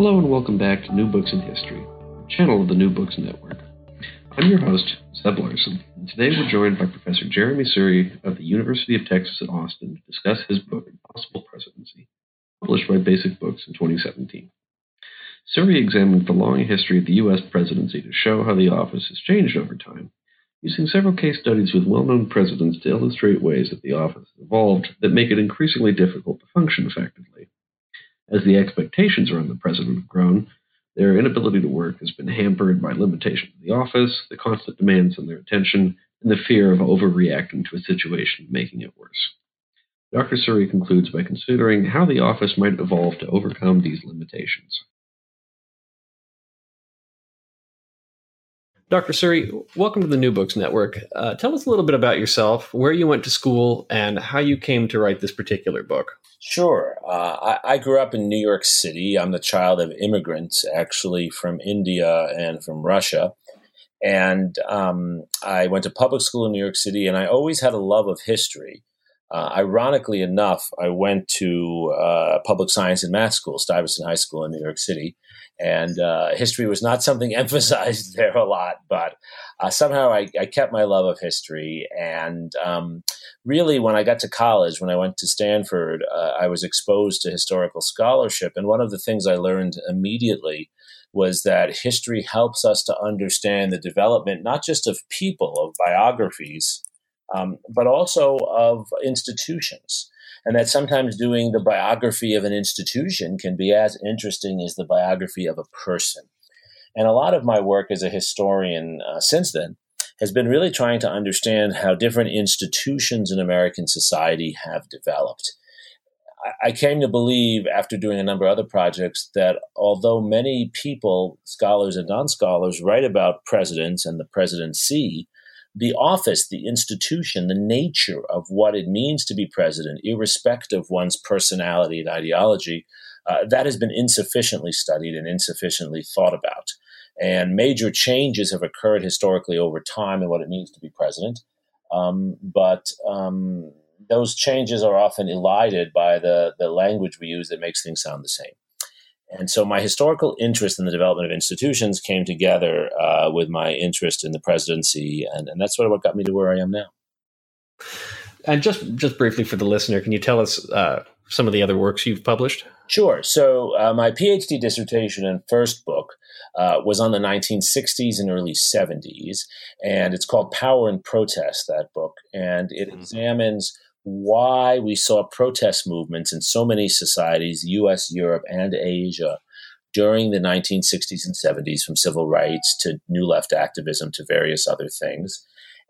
Hello and welcome back to New Books in History, channel of the New Books Network. I'm your host, Zeb Larson, and today we're joined by Professor Jeremi Suri of the University of Texas at Austin to discuss his book, Impossible Presidency, published by Basic Books in 2017. Suri examined the long history of the U.S. presidency to show how the office has changed over time, using several case studies with well known presidents to illustrate ways that the office has evolved that make it increasingly difficult to function effectively. As the expectations around the president have grown, their inability to work has been hampered by limitations of the office, the constant demands on their attention, and the fear of overreacting to a situation making it worse. Dr. Suri concludes by considering how the office might evolve to overcome these limitations. Dr. Suri, welcome to the New Books Network. Uh, tell us a little bit about yourself, where you went to school, and how you came to write this particular book. Sure. Uh, I, I, grew up in New York City. I'm the child of immigrants, actually, from India and from Russia. And um, I went to public school in New York City, and I always had a love of history. Uh, ironically enough, I went to uh, public science and math school, Stuyvesant High School in New York City and uh, history was not something emphasized there a lot. But uh, somehow I, I, kept my love of history, and um, really, when I got to college, when I went to Stanford, uh, I was exposed to historical scholarship, and one of the things I learned immediately was that history helps us to understand the development not just of people, of biographies, um, but also of institutions and that sometimes doing the biography of an institution can be as interesting as the biography of a person. And a lot of my work as a historian uh, since then has been really trying to understand how different institutions in American society have developed. I came to believe after doing a number of other projects that although many people, scholars and non scholars, write about presidents and the presidency, the office, the institution, the nature of what it means to be president, irrespective of one's personality and ideology, uh, that has been insufficiently studied and insufficiently thought about. And major changes have occurred historically over time in what it means to be president. Um, but um, those changes are often elided by the, the language we use that makes things sound the same. And so my historical interest in the development of institutions came together uh, with my interest in the presidency, and, and that's sort of what got me to where I am now. And just just briefly for the listener, can you tell us uh, some of the other works you've published? Sure. So uh, my PhD dissertation and first book uh, was on the 1960s and early 70s, and it's called Power and Protest. That book, and it mm-hmm. examines why we saw protest movements in so many societies, US, Europe, and Asia, during the 1960s and 70s, from civil rights to new left activism to various other things.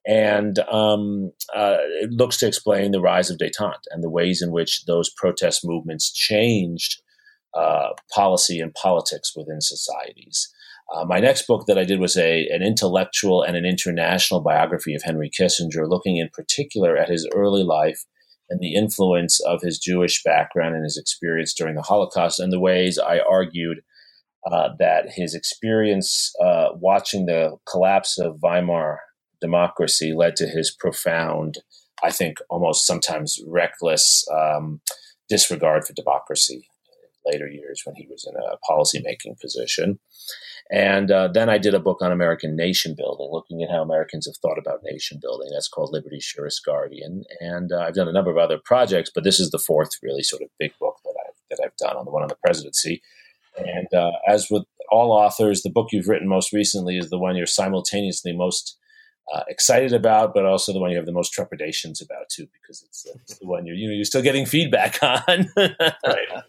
And um, uh, it looks to explain the rise of detente and the ways in which those protest movements changed uh, policy and politics within societies. Uh, my next book that I did was a an intellectual and an international biography of Henry Kissinger, looking in particular at his early life and the influence of his Jewish background and his experience during the Holocaust, and the ways I argued uh, that his experience uh, watching the collapse of Weimar democracy led to his profound, I think, almost sometimes reckless um, disregard for democracy in later years when he was in a policymaking position. And uh, then I did a book on American nation building, looking at how Americans have thought about nation building. That's called Liberty's Surest Guardian. And uh, I've done a number of other projects, but this is the fourth really sort of big book that I've, that I've done on the one on the presidency. And uh, as with all authors, the book you've written most recently is the one you're simultaneously most uh, excited about, but also the one you have the most trepidations about too, because it's, it's the one you're you know you're still getting feedback on. right.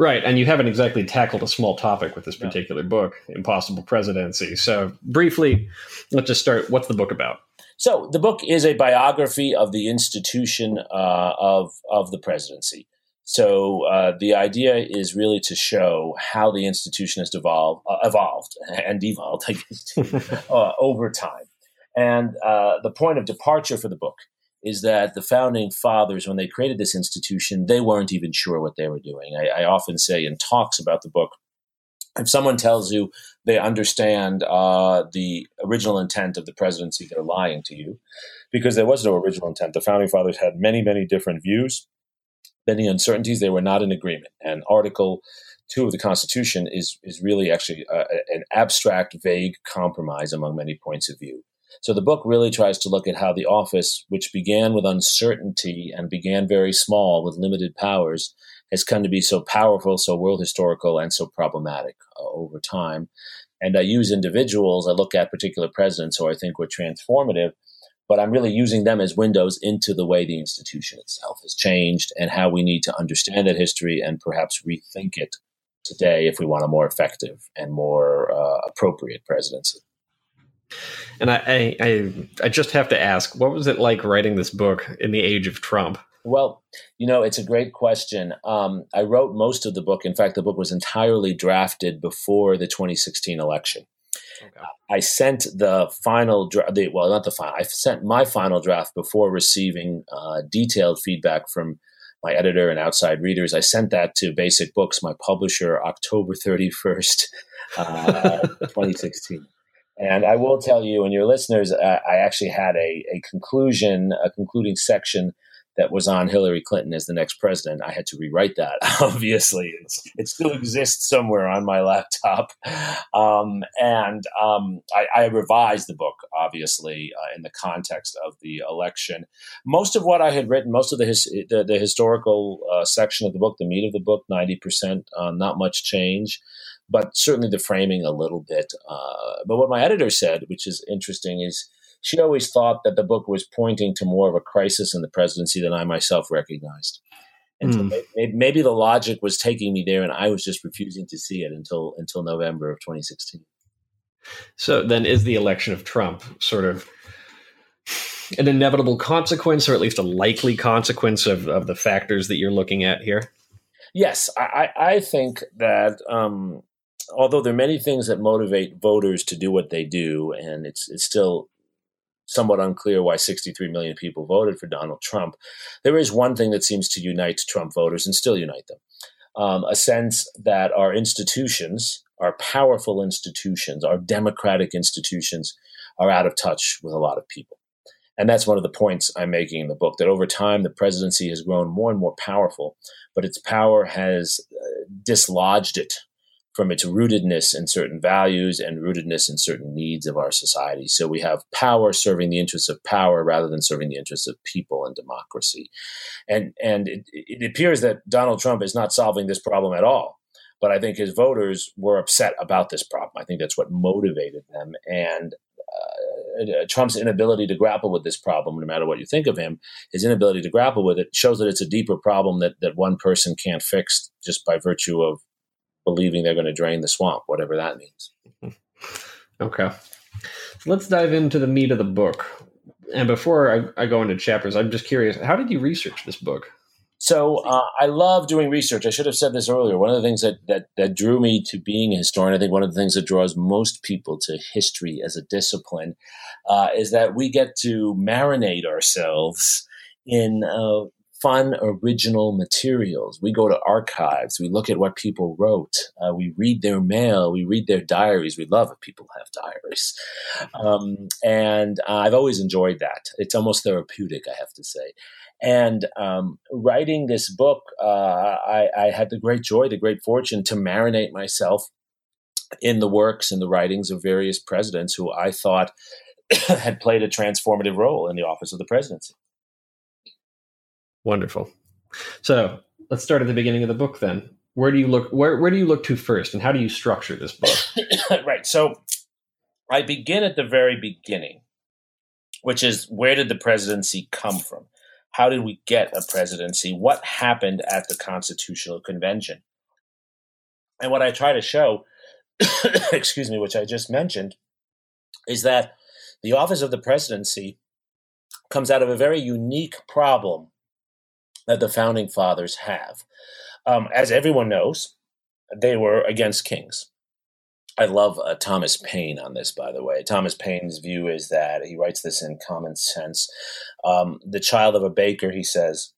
Right, and you haven't exactly tackled a small topic with this particular no. book, Impossible Presidency. So, briefly, let's just start. What's the book about? So, the book is a biography of the institution uh, of of the presidency. So, uh, the idea is really to show how the institution has evolved, uh, evolved and devolved, I guess, uh, over time. And uh, the point of departure for the book is that the founding fathers, when they created this institution, they weren't even sure what they were doing. I, I often say in talks about the book, if someone tells you they understand uh, the original intent of the presidency, they're lying to you because there was no original intent. The founding fathers had many, many different views, many uncertainties. They were not in agreement. And Article 2 of the Constitution is, is really actually uh, an abstract, vague compromise among many points of view. So the book really tries to look at how the office, which began with uncertainty and began very small with limited powers, has come to be so powerful, so world historical, and so problematic uh, over time. And I use individuals, I look at particular presidents who I think were transformative, but I'm really using them as windows into the way the institution itself has changed and how we need to understand that history and perhaps rethink it today if we want a more effective and more uh, appropriate presidency. And I, I, I just have to ask, what was it like writing this book in the age of Trump? Well, you know, it's a great question. Um, I wrote most of the book. In fact, the book was entirely drafted before the 2016 election. Okay. I sent the final draft, well, not the final, I sent my final draft before receiving uh, detailed feedback from my editor and outside readers. I sent that to Basic Books, my publisher, October 31st, uh, 2016. And I will tell you and your listeners, uh, I actually had a, a conclusion, a concluding section that was on Hillary Clinton as the next president. I had to rewrite that. Obviously, it's, it still exists somewhere on my laptop, um, and um, I, I, revised the book obviously uh, in the context of the election. Most of what I had written, most of the his, the, the, historical uh, section of the book, the meat of the book, ninety percent, uh, not much change but certainly the framing a little bit. Uh, but what my editor said, which is interesting, is she always thought that the book was pointing to more of a crisis in the presidency than I myself recognized. And mm. so maybe, maybe, the logic was taking me there, and I was just refusing to see it until until November of 2016. So then, is the election of Trump sort of an inevitable consequence, or at least a likely consequence of, of the factors that you're looking at here? Yes, I, I think that um, although there are many things that motivate voters to do what they do, and it's it's still somewhat unclear why 63 million people voted for Donald Trump. There is one thing that seems to unite Trump voters and still unite them: um, a sense that our institutions, our powerful institutions, our democratic institutions, are out of touch with a lot of people. And that's one of the points I'm making in the book that over time the presidency has grown more and more powerful, but its power has uh, dislodged it from its rootedness in certain values and rootedness in certain needs of our society. So we have power serving the interests of power rather than serving the interests of people and democracy. And and it, it appears that Donald Trump is not solving this problem at all. But I think his voters were upset about this problem. I think that's what motivated them. And uh, Trump's inability to grapple with this problem, no matter what you think of him, his inability to grapple with it shows that it's a deeper problem that, that one person can't fix just by virtue of believing they're going to drain the swamp, whatever that means. Okay. So Let's dive into the meat of the book. And before I, I go into chapters, I'm just curious how did you research this book? So uh, I love doing research. I should have said this earlier. One of the things that, that that drew me to being a historian, I think one of the things that draws most people to history as a discipline, uh, is that we get to marinate ourselves in uh, fun, original materials. We go to archives. We look at what people wrote. Uh, we read their mail. We read their diaries. We love if people have diaries. Um, and uh, I've always enjoyed that. It's almost therapeutic, I have to say. And um, writing this book, uh, I, I, had the great joy, the great fortune to marinate myself in the works and the writings of various presidents who I thought had played a transformative role in the office of the presidency. Wonderful. So let's start at the beginning of the book then. Where do you look? Where where do you look to first, and how do you structure this book? right. So I begin at the very beginning, which is where did the presidency come from? How did we get a presidency? What happened at the Constitutional Convention? And what I try to show, excuse me, which I just mentioned, is that the office of the presidency comes out of a very unique problem that the founding fathers have. Um, as everyone knows, they were against kings. I love uh, Thomas Paine on this, by the way. Thomas Paine's view is that he writes this in common sense. Um, the child of a baker, he says,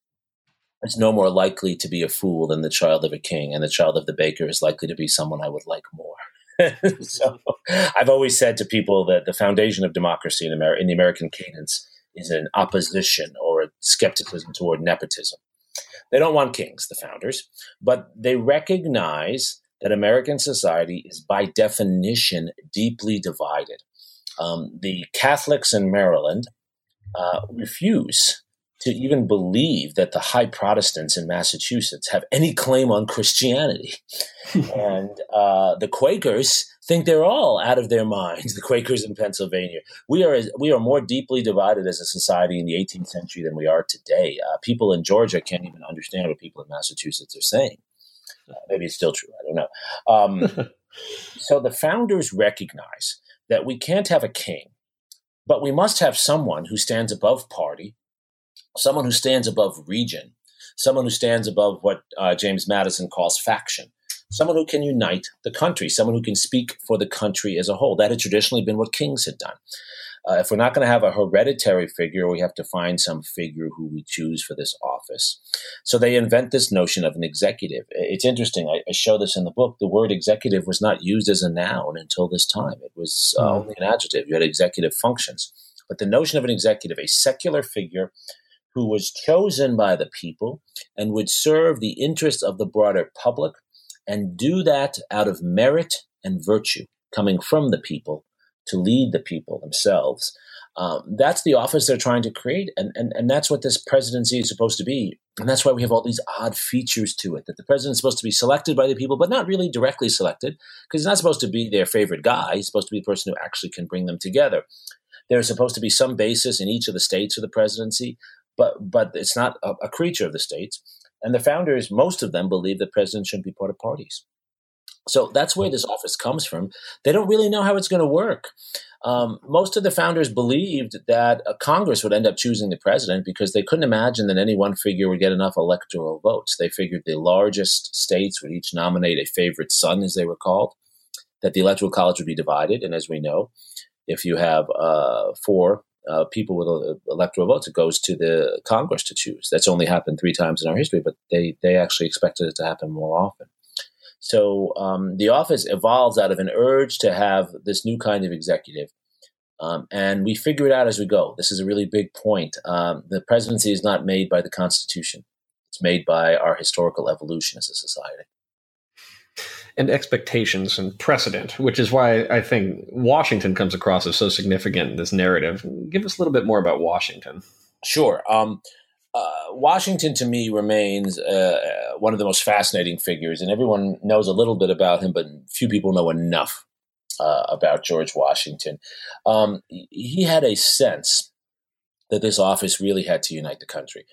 is no more likely to be a fool than the child of a king, and the child of the baker is likely to be someone I would like more. so I've always said to people that the foundation of democracy in, Amer- in the American cadence is an opposition or skepticism toward nepotism. They don't want kings, the founders, but they recognize that American society is by definition deeply divided. Um, the Catholics in Maryland uh, refuse to even believe that the high Protestants in Massachusetts have any claim on Christianity. and uh, the Quakers think they're all out of their minds, the Quakers in Pennsylvania. We are, we are more deeply divided as a society in the 18th century than we are today. Uh, people in Georgia can't even understand what people in Massachusetts are saying. Uh, maybe it's still true. I don't know. Um, so the founders recognize that we can't have a king, but we must have someone who stands above party, someone who stands above region, someone who stands above what uh, James Madison calls faction, someone who can unite the country, someone who can speak for the country as a whole. That had traditionally been what kings had done. Uh, if we're not going to have a hereditary figure, we have to find some figure who we choose for this office. So they invent this notion of an executive. It's interesting. I, I show this in the book. The word executive was not used as a noun until this time. It was uh, mm-hmm. only an adjective. You had executive functions. But the notion of an executive, a secular figure who was chosen by the people and would serve the interests of the broader public and do that out of merit and virtue coming from the people to lead the people themselves. Um, that's the office they're trying to create, and, and and that's what this presidency is supposed to be. And that's why we have all these odd features to it. That the president is supposed to be selected by the people, but not really directly selected, because he's not supposed to be their favorite guy. He's supposed to be the person who actually can bring them together. There's supposed to be some basis in each of the states of the presidency, but but it's not a, a creature of the states. And the founders, most of them, believe that presidents shouldn't be part of parties. So that's where this office comes from. They don't really know how it's going to work. Um, most of the founders believed that Congress would end up choosing the president because they couldn't imagine that any one figure would get enough electoral votes. They figured the largest states would each nominate a favorite son, as they were called, that the electoral college would be divided. And as we know, if you have uh, four uh, people with electoral votes, it goes to the Congress to choose. That's only happened three times in our history, but they, they actually expected it to happen more often. So um, the office evolves out of an urge to have this new kind of executive. Um, and we figure it out as we go. This is a really big point. Um, the presidency is not made by the Constitution, it's made by our historical evolution as a society. And expectations and precedent, which is why I think Washington comes across as so significant in this narrative. Give us a little bit more about Washington. Sure. Um, uh, Washington to me remains uh, one of the most fascinating figures, and everyone knows a little bit about him, but few people know enough uh, about George Washington. Um, he had a sense that this office really had to unite the country.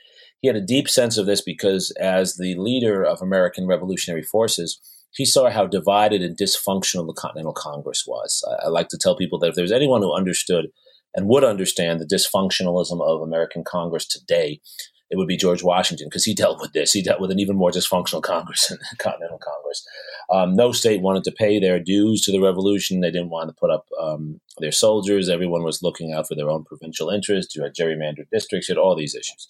He had a deep sense of this because, as the leader of American revolutionary forces, he saw how divided and dysfunctional the Continental Congress was. I, I like to tell people that if there's anyone who understood and would understand the dysfunctionalism of American Congress today, it would be George Washington because he dealt with this. He dealt with an even more dysfunctional Congress than Continental Congress. Um, no state wanted to pay their dues to the revolution. They didn't want to put up um, their soldiers. Everyone was looking out for their own provincial interests. You had gerrymandered districts. You had all these issues.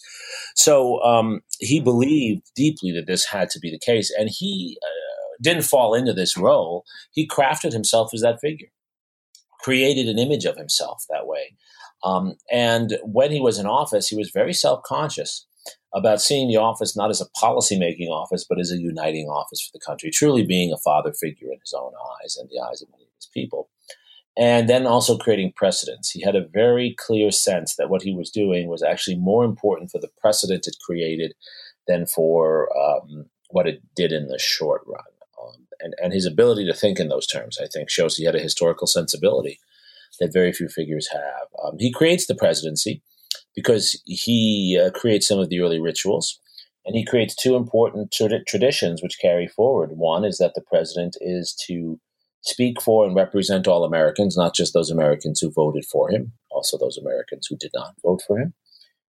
So um, he believed deeply that this had to be the case, and he uh, didn't fall into this role. He crafted himself as that figure, created an image of himself that way. Um, and when he was in office, he was very self conscious about seeing the office not as a policy-making office, but as a uniting office for the country, truly being a father figure in his own eyes and the eyes of many of his people. And then also creating precedents. He had a very clear sense that what he was doing was actually more important for the precedent it created than for um, what it did in the short run. Um, and, and his ability to think in those terms, I think, shows he had a historical sensibility that very few figures have. Um, he creates the presidency because he uh, creates some of the early rituals and he creates two important tra- traditions which carry forward. One is that the president is to speak for and represent all Americans, not just those Americans who voted for him, also those Americans who did not vote for him.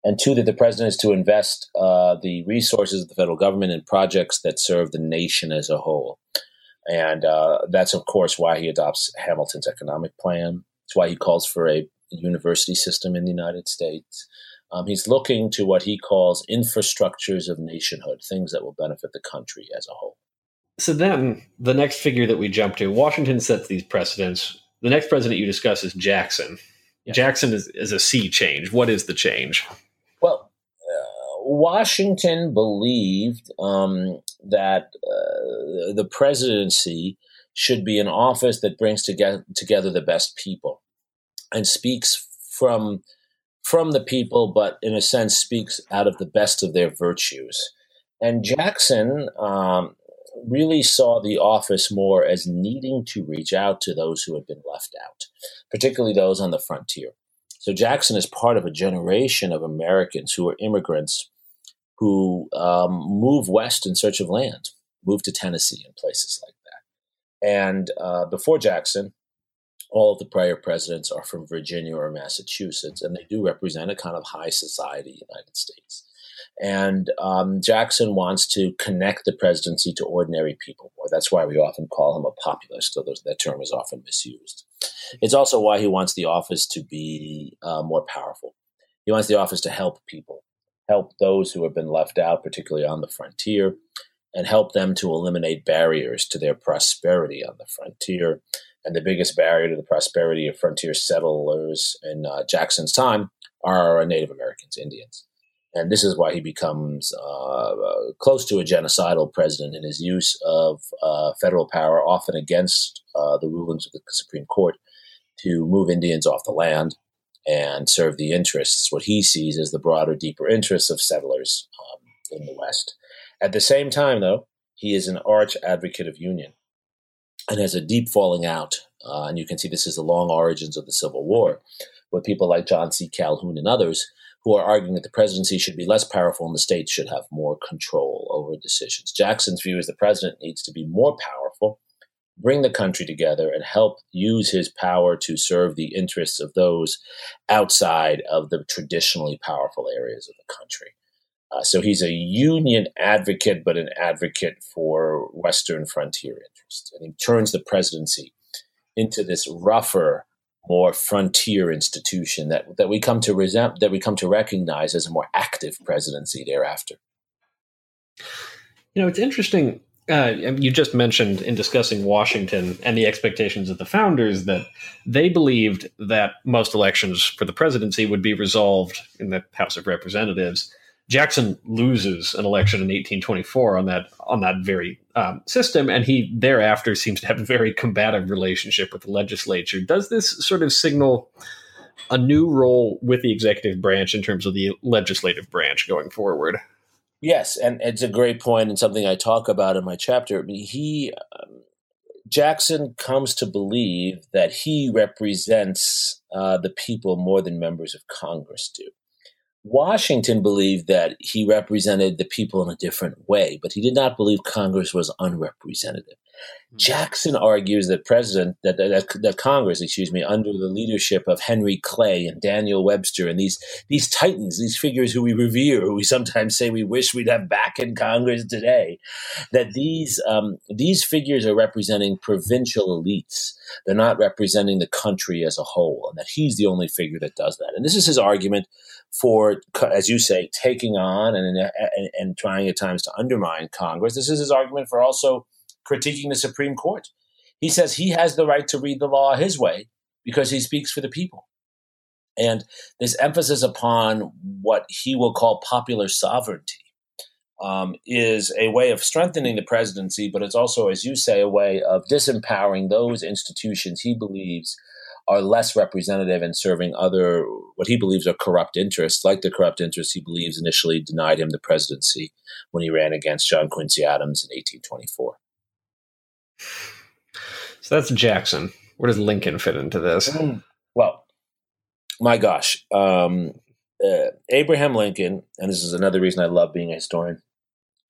And two, that the president is to invest uh, the resources of the federal government in projects that serve the nation as a whole. And uh, that's, of course, why he adopts Hamilton's economic plan. It's why he calls for a university system in the United States. Um, he's looking to what he calls infrastructures of nationhood, things that will benefit the country as a whole. So then, the next figure that we jump to, Washington sets these precedents. The next president you discuss is Jackson. Yeah. Jackson is, is a sea change. What is the change? Washington believed um, that uh, the presidency should be an office that brings together, together the best people and speaks from from the people, but in a sense speaks out of the best of their virtues. And Jackson um, really saw the office more as needing to reach out to those who had been left out, particularly those on the frontier. So Jackson is part of a generation of Americans who are immigrants who um, move west in search of land, move to Tennessee and places like that. And uh, before Jackson, all of the prior presidents are from Virginia or Massachusetts, and they do represent a kind of high society in the United States. And um, Jackson wants to connect the presidency to ordinary people more. That's why we often call him a populist, though that term is often misused. It's also why he wants the office to be uh, more powerful. He wants the office to help people, help those who have been left out, particularly on the frontier, and help them to eliminate barriers to their prosperity on the frontier and the biggest barrier to the prosperity of frontier settlers in uh, Jackson's time are Native Americans, Indians. And this is why he becomes uh, uh, close to a genocidal president in his use of uh, federal power, often against uh, the rulings of the Supreme Court, to move Indians off the land and serve the interests, what he sees as the broader, deeper interests of settlers um, in the West. At the same time, though, he is an arch advocate of union and has a deep falling out. Uh, and you can see this is the long origins of the Civil War, with people like John C. Calhoun and others who are arguing that the presidency should be less powerful and the states should have more control over decisions. Jackson's view is the president needs to be more powerful, bring the country together, and help use his power to serve the interests of those outside of the traditionally powerful areas of the country. Uh, so he's a union advocate, but an advocate for Western frontier interests. And he turns the presidency into this rougher, more frontier institution that, that we come to resent, that we come to recognize as a more active presidency thereafter. You know, it's interesting. Uh, you just mentioned in discussing Washington and the expectations of the founders that they believed that most elections for the presidency would be resolved in the House of Representatives Jackson loses an election in 1824 on that on that very um, system, and he thereafter seems to have a very combative relationship with the legislature. Does this sort of signal a new role with the executive branch in terms of the legislative branch going forward? Yes, and it's a great point and something I talk about in my chapter. He um, Jackson comes to believe that he represents uh, the people more than members of Congress do. Washington believed that he represented the people in a different way, but he did not believe Congress was unrepresentative. Jackson argues that President that, that, that Congress, excuse me, under the leadership of Henry Clay and Daniel Webster and these these titans, these figures who we revere, who we sometimes say we wish we'd have back in Congress today, that these um, these figures are representing provincial elites. They're not representing the country as a whole, and that he's the only figure that does that. And this is his argument for, as you say, taking on and, and, and trying at times to undermine Congress. This is his argument for also critiquing the Supreme Court. He says he has the right to read the law his way because he speaks for the people. And this emphasis upon what he will call popular sovereignty um, is a way of strengthening the presidency, but it's also, as you say, a way of disempowering those institutions he believes are less representative and serving other, what he believes are corrupt interests, like the corrupt interests he believes initially denied him the presidency when he ran against John Quincy Adams in 1824. So that's Jackson. Where does Lincoln fit into this? Mm. Well, my gosh, um, uh, Abraham Lincoln, and this is another reason I love being a historian.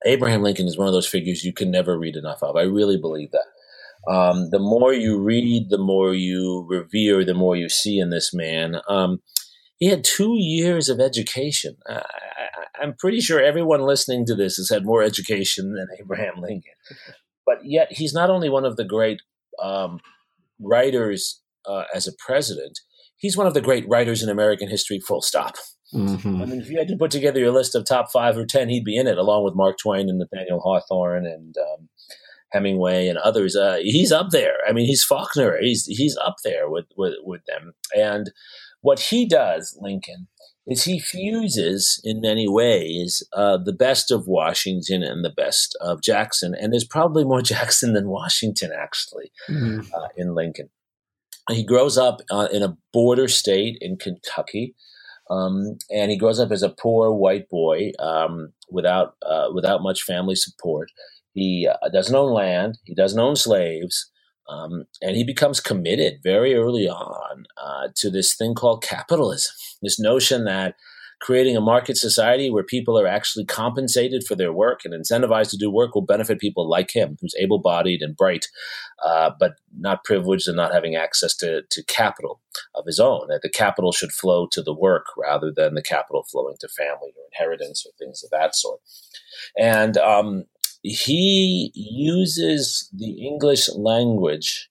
Abraham Lincoln is one of those figures you can never read enough of. I really believe that. Um, the more you read, the more you revere, the more you see in this man. Um, he had two years of education. I, am pretty sure everyone listening to this has had more education than Abraham Lincoln. But yet, he's not only one of the great um, writers uh, as a president, he's one of the great writers in American history, full stop. Mm-hmm. I mean, if you had to put together your list of top five or ten, he'd be in it, along with Mark Twain and Nathaniel Hawthorne and um, Hemingway and others. Uh, he's up there. I mean, he's Faulkner. He's he's up there with, with with them. And what he does, Lincoln, is he fuses in many ways uh, the best of Washington and the best of Jackson, and there's probably more Jackson than Washington actually mm-hmm. uh, in Lincoln. He grows up uh, in a border state in Kentucky, um, and he grows up as a poor white boy um, without uh, without much family support. He uh, doesn't own land. He doesn't own slaves. Um, and he becomes committed very early on uh, to this thing called capitalism, this notion that creating a market society where people are actually compensated for their work and incentivized to do work will benefit people like him, who's able bodied and bright, uh, but not privileged and not having access to, to capital of his own. That the capital should flow to the work rather than the capital flowing to family or inheritance or things of that sort. And um, he uses the English language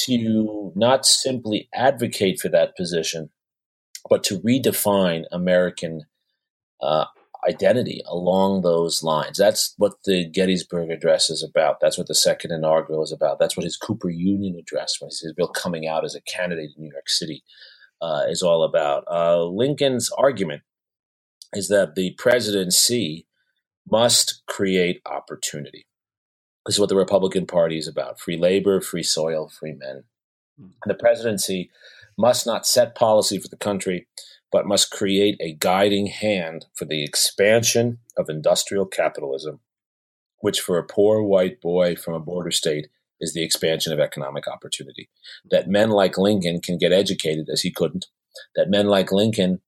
to not simply advocate for that position, but to redefine American uh, identity along those lines. That's what the Gettysburg Address is about. That's what the Second Inaugural is about. That's what his Cooper Union Address, when he's Bill coming out as a candidate in New York City, uh, is all about. Uh, Lincoln's argument is that the presidency must create opportunity. This is what the Republican Party is about free labor, free soil, free men. And hmm. the presidency must not set policy for the country, but must create a guiding hand for the expansion of industrial capitalism, which for a poor white boy from a border state is the expansion of economic opportunity. That men like Lincoln can get educated as he couldn't, that men like Lincoln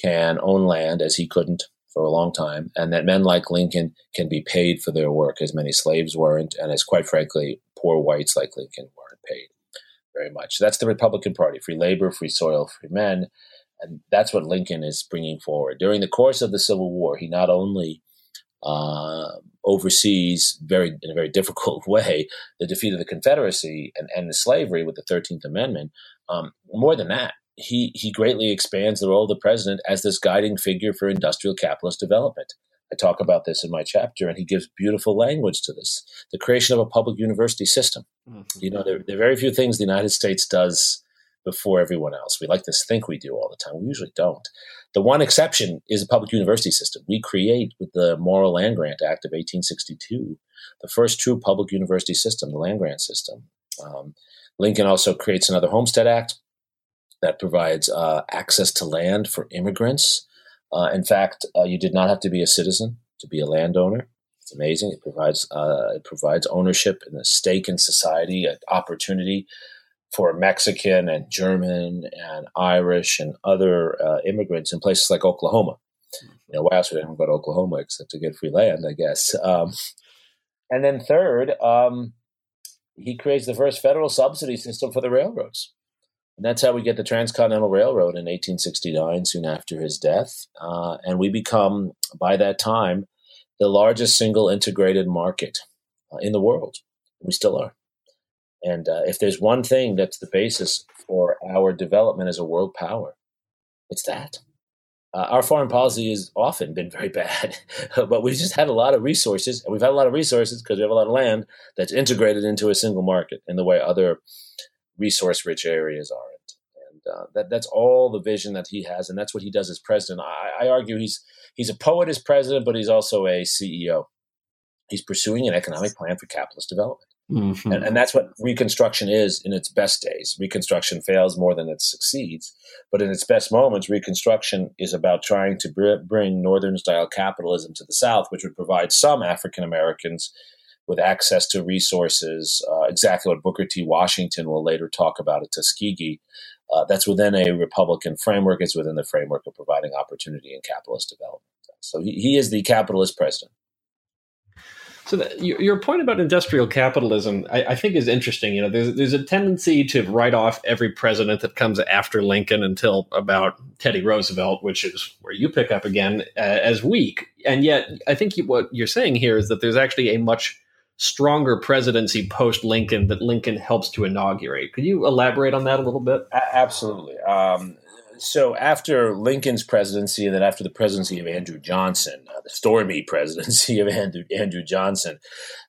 can own land as he couldn't, for a long time, and that men like Lincoln can be paid for their work, as many slaves weren't, and as quite frankly, poor whites like Lincoln weren't paid very much. That's the Republican Party free labor, free soil, free men. And that's what Lincoln is bringing forward. During the course of the Civil War, he not only uh, oversees very in a very difficult way the defeat of the Confederacy and the slavery with the Thirteenth Amendment. Um, more than that, he he greatly expands the role of the president as this guiding figure for industrial capitalist development. I talk about this in my chapter, and he gives beautiful language to this. The creation of a public university system. Mm-hmm. You know, there, there, are very few things the United States does before everyone else. We like to think we do all the time. We usually don't. The one exception is a public university system. We create, with the Morrill Land Grant Act of 1862, the first true public university system, the land grant system. Um, Lincoln also creates another Homestead Act that provides uh, access to land for immigrants. Uh, in fact, uh, you did not have to be a citizen to be a landowner. It's amazing. It provides uh, it provides ownership and a stake in society, an opportunity for Mexican and German and Irish and other uh, immigrants in places like Oklahoma. You know, why else would anyone go to Oklahoma except to get free land? I guess. Um, and then third, um, he creates the first federal subsidy system for the railroads. And that's how we get the Transcontinental Railroad in 1869, soon after his death. Uh, and we become, by that time, the largest single integrated market uh, in the world. We still are. And uh, if there's one thing that's the basis for our development as a world power, it's that. Uh, our foreign policy has often been very bad, but we've just had a lot of resources, and we've had a lot of resources because we have a lot of land that's integrated into a single market in the way other resource-rich areas aren't. And uh, that, that's all the vision that he has, and that's what he does as president. I, I argue he's he's a poet as president, but he's also a CEO. He's pursuing an economic plan for capitalist development. Mm-hmm. And, and, that's what Reconstruction is in its best days. Reconstruction fails more than it succeeds. But in its best moments, Reconstruction is about trying to br- bring Northern style capitalism to the South, which would provide some African Americans with access to resources, uh, exactly what Booker T. Washington will later talk about at Tuskegee. Uh, that's within a Republican framework. It's within the framework of providing opportunity and capitalist development. So he, he is the capitalist president. So the, your point about industrial capitalism, I, I, think, is interesting. You know, there's there's a tendency to write off every president that comes after Lincoln until about Teddy Roosevelt, which is where you pick up again, uh, as weak. And yet, I think you, what you're saying here is that there's actually a much stronger presidency post Lincoln that Lincoln helps to inaugurate. Could you elaborate on that a little bit? A- absolutely. Um, so after Lincoln's presidency, and then after the presidency of Andrew Johnson, uh, the stormy presidency of Andrew, Andrew Johnson,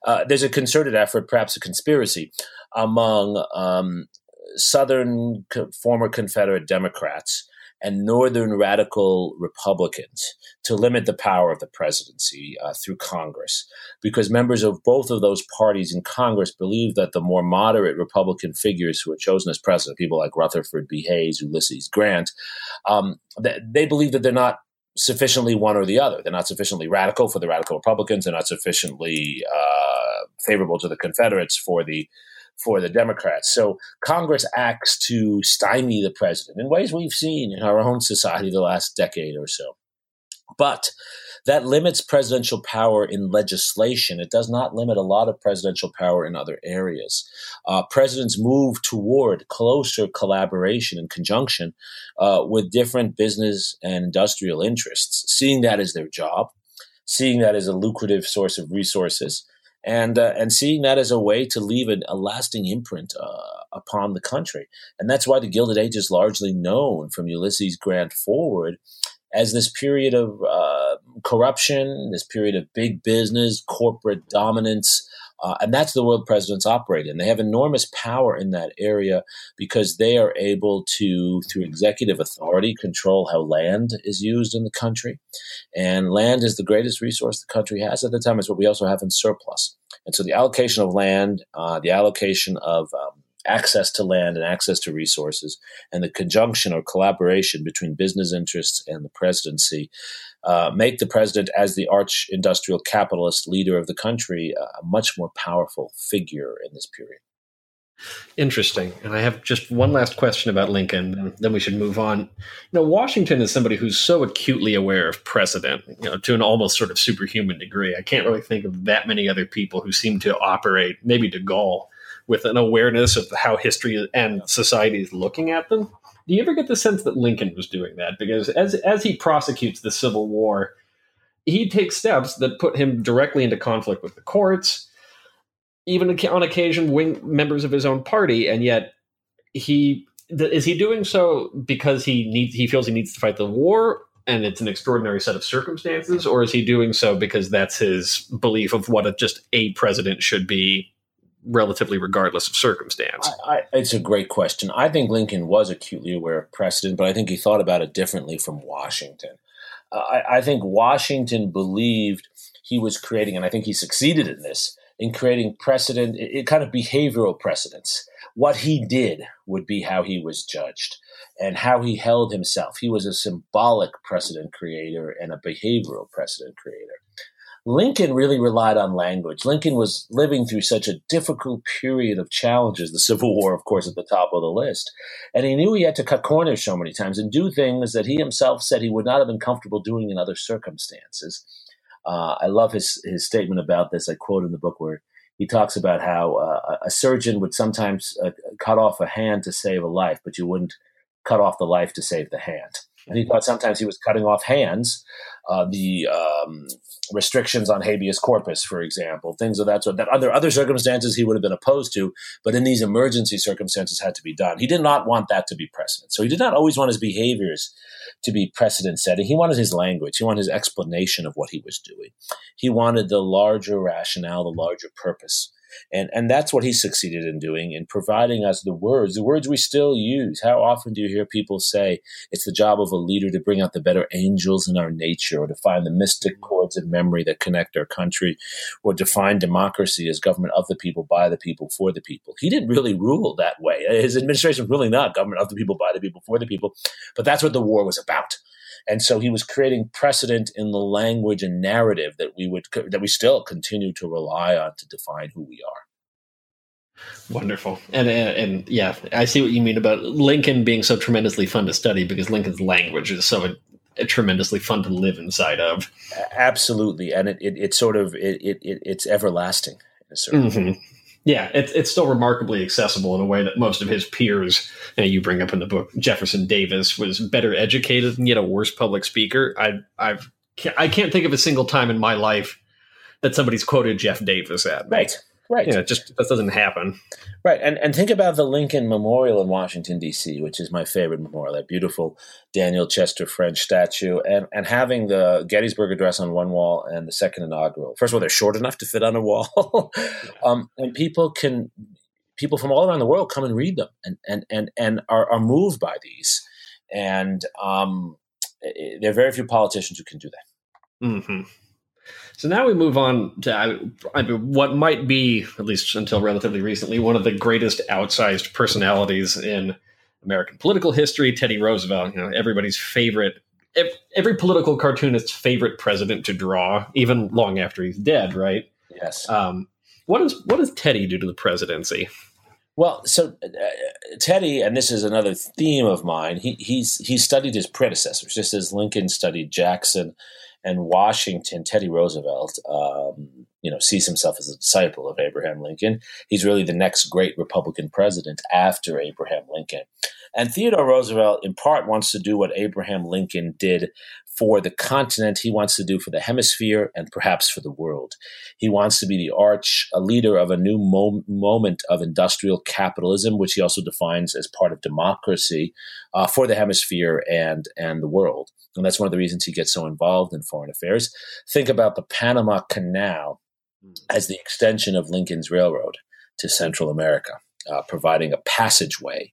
uh, there's a concerted effort, perhaps a conspiracy, among um, Southern co- former Confederate Democrats and Northern radical Republicans to limit the power of the presidency uh, through Congress, because members of both of those parties in Congress believe that the more moderate Republican figures who are chosen as president, people like Rutherford B. Hayes, Ulysses Grant, um, they, believe that they're not sufficiently one or the other. They're not sufficiently radical for the radical Republicans. They're not sufficiently uh, favorable to the Confederates for the for the Democrats. So Congress acts to stymie the president in ways we've seen in our own society the last decade or so. But that limits presidential power in legislation. It does not limit a lot of presidential power in other areas. Uh, presidents move toward closer collaboration and conjunction uh, with different business and industrial interests, seeing that as their job, seeing that as a lucrative source of resources, and uh, and seeing that as a way to leave a, a lasting imprint uh, upon the country. And that's why the Gilded Age is largely known from Ulysses Grant forward as this period of uh, corruption, this period of big business, corporate dominance, uh, and that's the world presidents operate in. They have enormous power in that area because they are able to, through executive authority, control how land is used in the country. And land is the greatest resource the country has at the time. It's what we also have in surplus. And so the allocation of land, uh, the allocation of um, access to land and access to resources, and the conjunction or collaboration between business interests and the presidency uh, make the president, as the arch industrial capitalist leader of the country, a much more powerful figure in this period. Interesting. And I have just one last question about Lincoln, and then we should move on. You know, Washington is somebody who's so acutely aware of precedent, you know, to an almost sort of superhuman degree. I can't really think of that many other people who seem to operate, maybe De Gaulle, with an awareness of how history and society is looking at them. Do you ever get the sense that Lincoln was doing that? Because as as he prosecutes the Civil War, he takes steps that put him directly into conflict with the courts, even on occasion wing members of his own party, and yet he is he doing so because he needs he feels he needs to fight the war and it's an extraordinary set of circumstances, or is he doing so because that's his belief of what a, just a president should be relatively regardless of circumstance? I, I, it's a great question. I think Lincoln was acutely aware of precedent, but I think he thought about it differently from Washington. Uh, I, I think Washington believed he was creating, and I think he succeeded in this, in creating precedent, it, it kind of behavioral precedents. What he did would be how he was judged and how he held himself. He was a symbolic precedent creator and a behavioral precedent creator. Lincoln really relied on language. Lincoln was living through such a difficult period of challenges, the Civil War, of course, at the top of the list. And he knew he had to cut corners so many times and do things that he himself said he would not have been comfortable doing in other circumstances. Uh, I love his, his statement about this. I quote in the book where he talks about how uh, a surgeon would sometimes uh, cut off a hand to save a life, but you wouldn't cut off the life to save the hand. And he thought sometimes he was cutting off hands. Uh, the um, restrictions on habeas corpus, for example, things of that sort. That under other circumstances he would have been opposed to, but in these emergency circumstances had to be done. He did not want that to be precedent. So he did not always want his behaviors to be precedent setting. He wanted his language. He wanted his explanation of what he was doing. He wanted the larger rationale, the larger purpose. And, and that's what he succeeded in doing in providing us the words, the words we still use. How often do you hear people say it's the job of a leader to bring out the better angels in our nature or to find the mystic mm-hmm. chords of memory that connect our country or define democracy as government of the people, by the people, for the people? He didn't really rule that way. His administration was really not government of the people, by the people, for the people. But that's what the war was about. And so he was creating precedent in the language and narrative that we would that we still continue to rely on to define who we are. Wonderful, and, and, and yeah, I see what you mean about Lincoln being so tremendously fun to study because Lincoln's language is so tremendously fun to live inside of. Absolutely, and it, it, it sort of it, it, it's everlasting. Mm-hmm. Yeah, it's it's still remarkably accessible in a way that most of his peers, you, know, you bring up in the book, Jefferson Davis was better educated and yet a worse public speaker. I I've I can't think of a single time in my life that somebody's quoted Jeff Davis at. Right. Right. Yeah, just that doesn't happen. Right. And and think about the Lincoln Memorial in Washington D.C., which is my favorite memorial. That beautiful Daniel Chester French statue, and and having the Gettysburg Address on one wall and the second inaugural. First of all, they're short enough to fit on a wall, um, and people can people from all around the world come and read them, and and and and are, are moved by these. And um, there are very few politicians who can do that. Mm-hmm. So now we move on to I, I what might be, at least until relatively recently, one of the greatest outsized personalities in American political history, Teddy Roosevelt. You know, everybody's favorite, every political cartoonist's favorite president to draw, even long after he's dead. Right? Yes. Um, what does what does Teddy do to the presidency? Well, so uh, Teddy, and this is another theme of mine. He he's he studied his predecessors, just as Lincoln studied Jackson and Washington, Teddy Roosevelt, um, you know, sees himself as a disciple of Abraham Lincoln. He's really the next great Republican president after Abraham Lincoln. And Theodore Roosevelt, in part, wants to do what Abraham Lincoln did for the continent. He wants to do for the hemisphere and perhaps for the world. He wants to be the arch, a leader of a new mo- moment of industrial capitalism, which he also defines as part of democracy uh, for the hemisphere and and the world. And that's one of the reasons he gets so involved in foreign affairs. Think about the Panama Canal as the extension of Lincoln's Railroad to Central America, uh, providing a passageway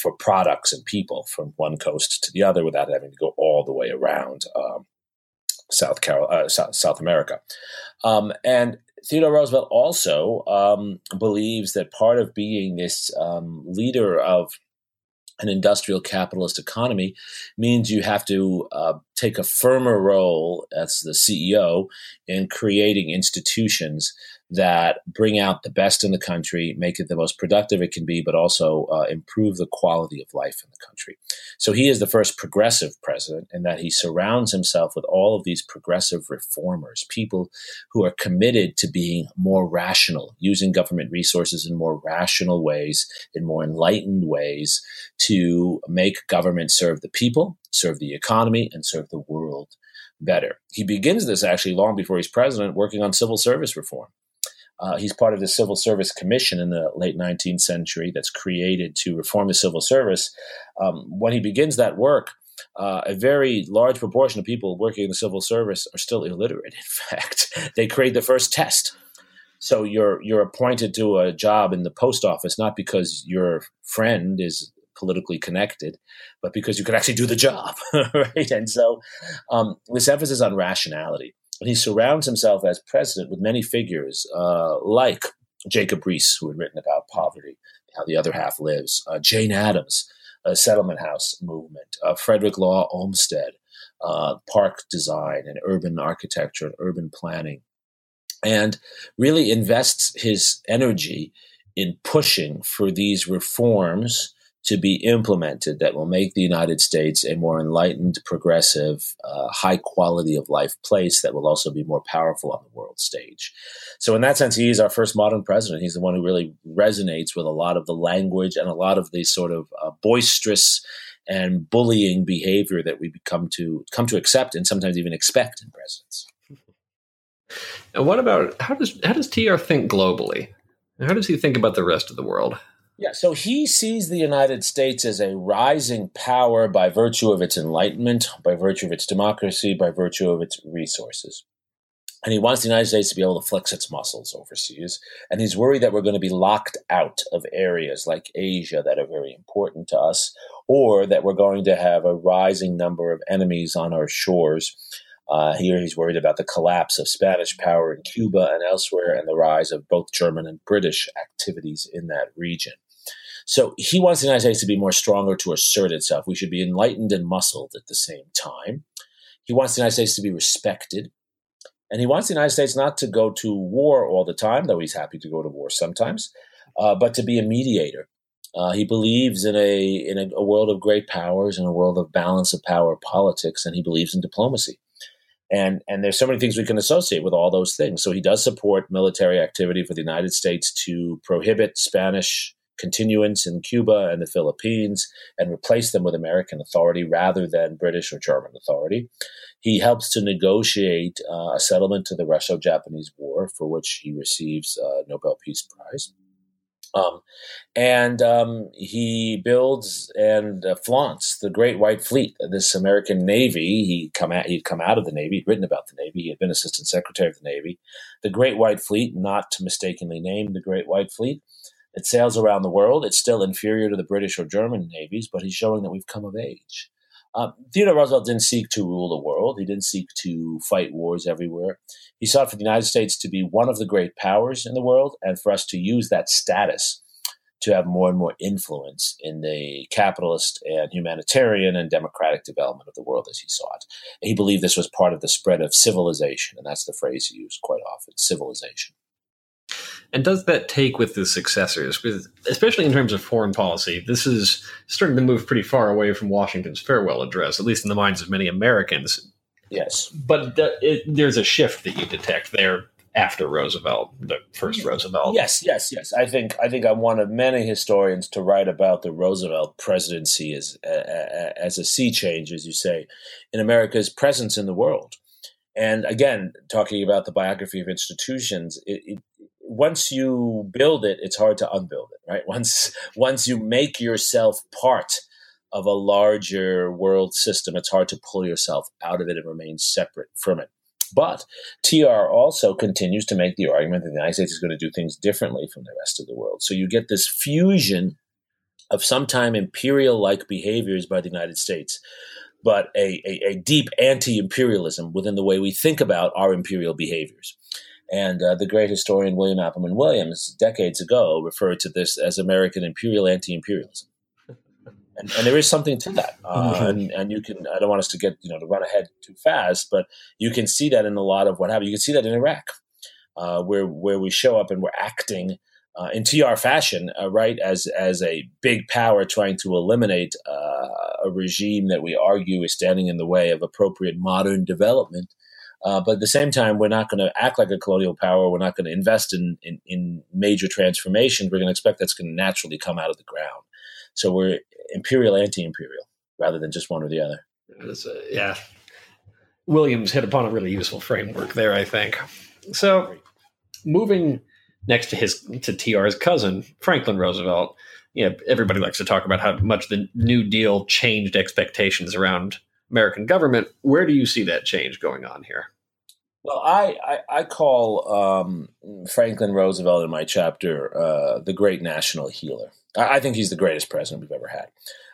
for products and people from one coast to the other without having to go all the way around um, South, uh, South, South America. Um, and Theodore Roosevelt also um, believes that part of being this um, leader of an industrial capitalist economy means you have to uh, take a firmer role as the CEO in creating institutions that bring out the best in the country, make it the most productive it can be, but also uh, improve the quality of life in the country. So he is the first progressive president in that he surrounds himself with all of these progressive reformers, people who are committed to being more rational, using government resources in more rational ways, in more enlightened ways to make government serve the people, serve the economy, and serve the world better. He begins this actually long before he's president, working on civil service reform. Uh, he's part of the Civil Service Commission in the late 19th century that's created to reform the civil service. Um, when he begins that work, uh, a very large proportion of people working in the civil service are still illiterate. In fact, they create the first test. So you're you're appointed to a job in the post office not because your friend is politically connected, but because you can actually do the job, right? And so um, this emphasis on rationality he surrounds himself as president with many figures uh, like Jacob Riis, who had written about poverty, how the other half lives, uh, Jane Addams, settlement house movement, uh, Frederick Law Olmsted, uh, park design and urban architecture and urban planning, and really invests his energy in pushing for these reforms to be implemented that will make the United States a more enlightened, progressive, uh, high quality of life place that will also be more powerful on the world stage. So, in that sense, he is our first modern president. He's the one who really resonates with a lot of the language and a lot of the sort of uh, boisterous and bullying behavior that we become to come to accept and sometimes even expect in presidents. And what about how does how does TR think globally? How does he think about the rest of the world? Yeah, so he sees the United States as a rising power by virtue of its enlightenment, by virtue of its democracy, by virtue of its resources. And he wants the United States to be able to flex its muscles overseas. And he's worried that we're going to be locked out of areas like Asia that are very important to us, or that we're going to have a rising number of enemies on our shores uh, here he's worried about the collapse of Spanish power in Cuba and elsewhere and the rise of both German and British activities in that region. So he wants the United States to be more stronger to assert itself. We should be enlightened and muscled at the same time. He wants the United States to be respected. And he wants the United States not to go to war all the time, though he's happy to go to war sometimes, uh, but to be a mediator. Uh, he believes in a in a, a world of great powers and a world of balance of power politics, and he believes in diplomacy and and there's so many things we can associate with all those things. So he does support military activity for the United States to prohibit Spanish continuance in Cuba and the Philippines and replace them with American authority rather than British or German authority. He helps to negotiate uh, a settlement to the Russo-Japanese War, for which he receives a Nobel Peace Prize. Um, and um, he builds and uh, flaunts the Great White Fleet, this American Navy. He come out, he'd come out of the Navy, he'd written about the Navy, he had been Assistant Secretary of the Navy. The Great White Fleet, not to mistakenly named the Great White Fleet, it sails around the world. It's still inferior to the British or German navies, but he's showing that we've come of age. Uh, Theodore Roosevelt didn't seek to rule the world. He didn't seek to fight wars everywhere. He sought for the United States to be one of the great powers in the world and for us to use that status to have more and more influence in the capitalist and humanitarian and democratic development of the world as he saw it. He believed this was part of the spread of civilization, and that's the phrase he used quite often civilization. And does that take with the successors, especially in terms of foreign policy? This is starting to move pretty far away from Washington's farewell address, at least in the minds of many Americans. Yes. But it, there's a shift that you detect there after Roosevelt, the first Roosevelt. Yes, yes, yes. I think I think I'm one of many historians to write about the Roosevelt presidency as as a sea change, as you say, in America's presence in the world. And again, talking about the biography of institutions, it, it, once you build it, it's hard to unbuild it, right? Once once you make yourself part of a larger world system, it's hard to pull yourself out of it and remain separate from it. But TR also continues to make the argument that the United States is going to do things differently from the rest of the world. So you get this fusion of sometime imperial like behaviors by the United States, but a, a, a deep anti imperialism within the way we think about our imperial behaviors. And uh, the great historian William Appleman Williams, decades ago, referred to this as American imperial anti imperialism. And, and, there is something to that. Uh, mm-hmm. and, and you can, I don't want us to get, you know, to run ahead too fast, but you can see that in a lot of what happened. You can see that in Iraq, uh, where, where we show up and we're acting uh, in TR fashion, uh, right, as, as a big power trying to eliminate uh, a regime that we argue is standing in the way of appropriate modern development. Uh, but at the same time, we're not going to act like a colonial power. We're not going to invest in, in, in major transformations. We're going to expect that's going to naturally come out of the ground. So we're imperial, anti-imperial, rather than just one or the other. Uh, yeah, Williams hit upon a really useful framework there, I think. So, moving next to his to TR's cousin Franklin Roosevelt, you know, everybody likes to talk about how much the New Deal changed expectations around American government. Where do you see that change going on here? Well, I, I, I call um, Franklin Roosevelt in my chapter uh, the great national healer. I, I think he's the greatest president we've ever had.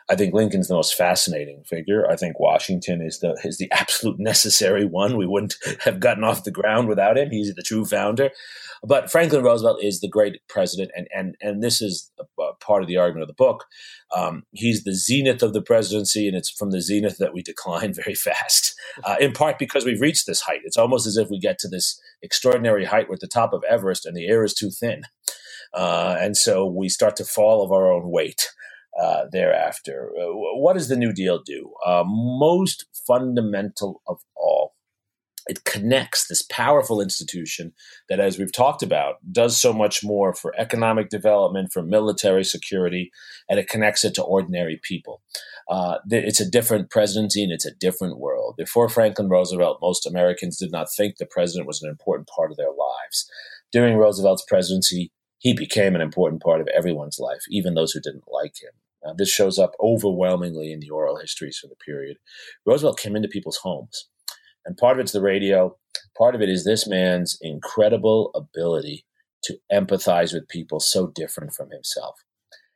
I think Lincoln's the most fascinating figure. I think Washington is the is the absolute necessary one. We wouldn't have gotten off the ground without him. He's the true founder. But Franklin Roosevelt is the great president, and and and this is part of the argument of the book. Um, he's the zenith of the presidency, and it's from the zenith that we decline very fast. Uh, in part because we've reached this height. It's almost as if we get to this extraordinary height. We're at the top of Everest, and the air is too thin, uh, and so we start to fall of our own weight. Uh, thereafter. Uh, what does the New Deal do? Uh, most fundamental of all, it connects this powerful institution that, as we've talked about, does so much more for economic development, for military security, and it connects it to ordinary people. Uh, it's a different presidency and it's a different world. Before Franklin Roosevelt, most Americans did not think the president was an important part of their lives. During Roosevelt's presidency, he became an important part of everyone's life, even those who didn't like him. Uh, this shows up overwhelmingly in the oral histories for the period. Roosevelt came into people's homes, and part of it's the radio, part of it is this man's incredible ability to empathize with people so different from himself.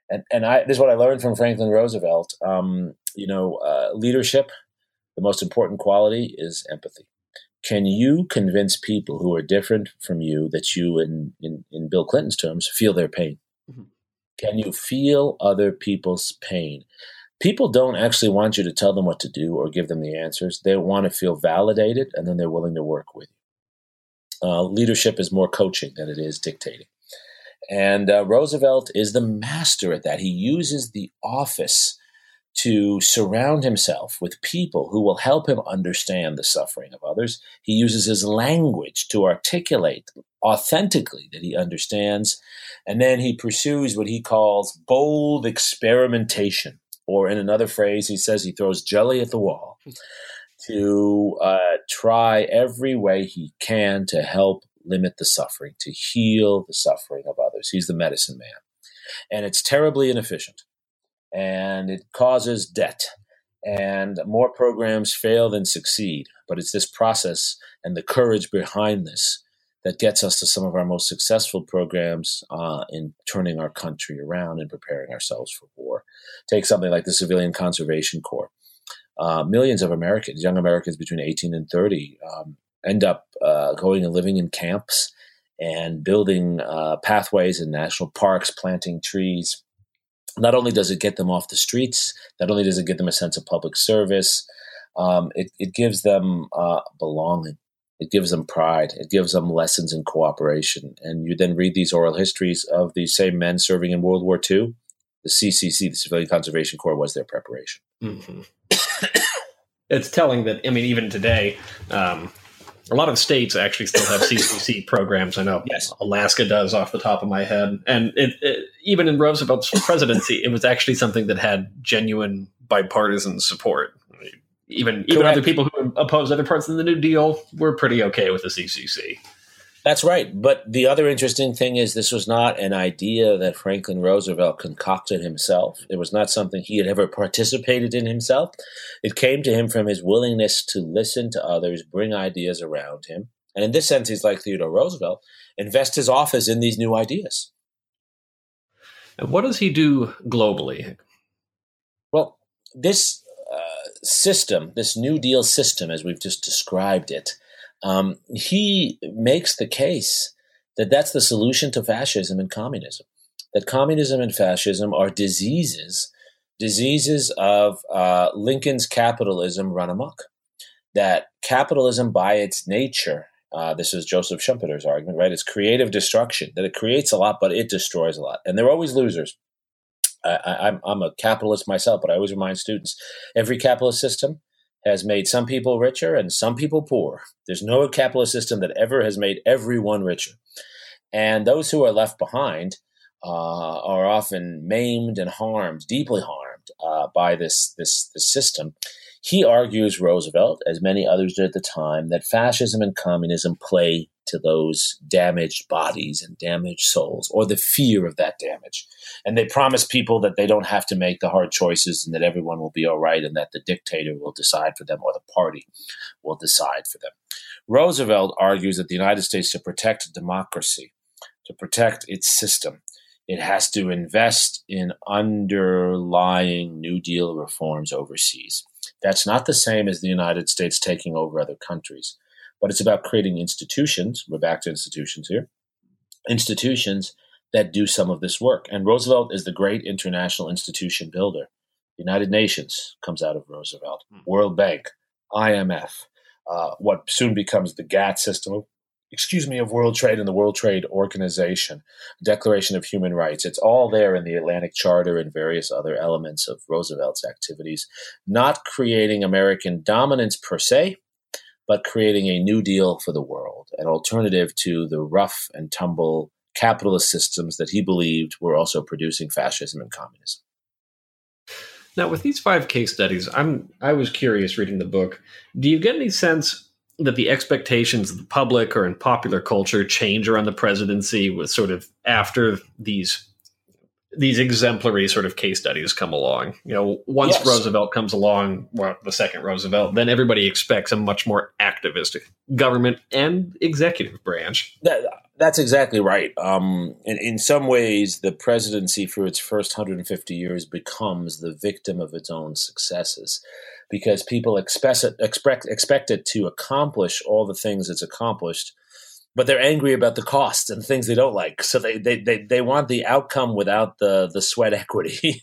And, and I, this is what I learned from Franklin Roosevelt. Um, you know, uh, leadership, the most important quality is empathy. Can you convince people who are different from you that you, in, in, in Bill Clinton's terms, feel their pain? Can you feel other people's pain? People don't actually want you to tell them what to do or give them the answers. They want to feel validated and then they're willing to work with you. Uh, leadership is more coaching than it is dictating. And uh, Roosevelt is the master at that. He uses the office to surround himself with people who will help him understand the suffering of others. He uses his language to articulate authentically that he understands. And then he pursues what he calls bold experimentation. Or in another phrase, he says he throws jelly at the wall to uh, try every way he can to help limit the suffering, to heal the suffering of others. He's the medicine man. And it's terribly inefficient and it causes debt. And more programs fail than succeed. But it's this process and the courage behind this that gets us to some of our most successful programs uh, in turning our country around and preparing ourselves for war. Take something like the Civilian Conservation Corps. Uh, millions of Americans, young Americans between 18 and 30, um, end up uh, going and living in camps and building uh, pathways in national parks, planting trees, not only does it get them off the streets, not only does it give them a sense of public service, um, it, it, gives them uh, belonging. It gives them pride. It gives them lessons in cooperation. And you then read these oral histories of these same men serving in World War II. The CCC, the Civilian Conservation Corps, was their preparation. Mm-hmm. it's telling that, I mean, even today, um, a lot of states actually still have CCC programs. I know yes. Alaska does off the top of my head. And it, it, even in Roosevelt's presidency, it was actually something that had genuine bipartisan support. Even even other people who opposed other parts of the New Deal we're pretty okay with the CCC. That's right. But the other interesting thing is this was not an idea that Franklin Roosevelt concocted himself. It was not something he had ever participated in himself. It came to him from his willingness to listen to others, bring ideas around him. And in this sense, he's like Theodore Roosevelt, invest his office in these new ideas. And what does he do globally? Well, this system, this New Deal system, as we've just described it, um, he makes the case that that's the solution to fascism and communism. That communism and fascism are diseases, diseases of uh, Lincoln's capitalism run amok. That capitalism, by its nature, uh, this is Joseph Schumpeter's argument, right? It's creative destruction. That it creates a lot, but it destroys a lot, and they're always losers. I, am I'm, a capitalist myself, but I always remind students: every capitalist system has made some people richer and some people poor. There's no capitalist system that ever has made everyone richer. And those who are left behind uh, are often maimed and harmed, deeply harmed uh, by this, this, this system. He argues, Roosevelt, as many others did at the time, that fascism and communism play to those damaged bodies and damaged souls, or the fear of that damage. And they promise people that they don't have to make the hard choices and that everyone will be all right and that the dictator will decide for them or the party will decide for them. Roosevelt argues that the United States, to protect democracy, to protect its system, it has to invest in underlying New Deal reforms overseas. That's not the same as the United States taking over other countries but it's about creating institutions. We're back to institutions here. Institutions that do some of this work. And Roosevelt is the great international institution builder. United Nations comes out of Roosevelt, hmm. World Bank, IMF, uh, what soon becomes the GATT system excuse me, of World Trade and the World Trade Organization, Declaration of Human Rights. It's all there in the Atlantic Charter and various other elements of Roosevelt's activities, not creating American dominance per se, but creating a new deal for the world, an alternative to the rough and tumble capitalist systems that he believed were also producing fascism and communism. Now, with these five case studies, I'm I was curious reading the book. Do you get any sense that the expectations of the public or in popular culture change around the presidency with sort of after these these exemplary sort of case studies come along. You know, once yes. Roosevelt comes along, well, the second Roosevelt, then everybody expects a much more activist government and executive branch. That, that's exactly right. Um, in, in some ways, the presidency for its first 150 years becomes the victim of its own successes because people expect it, expect, expect it to accomplish all the things it's accomplished, but they're angry about the costs and things they don't like. So they, they, they, they want the outcome without the, the sweat equity.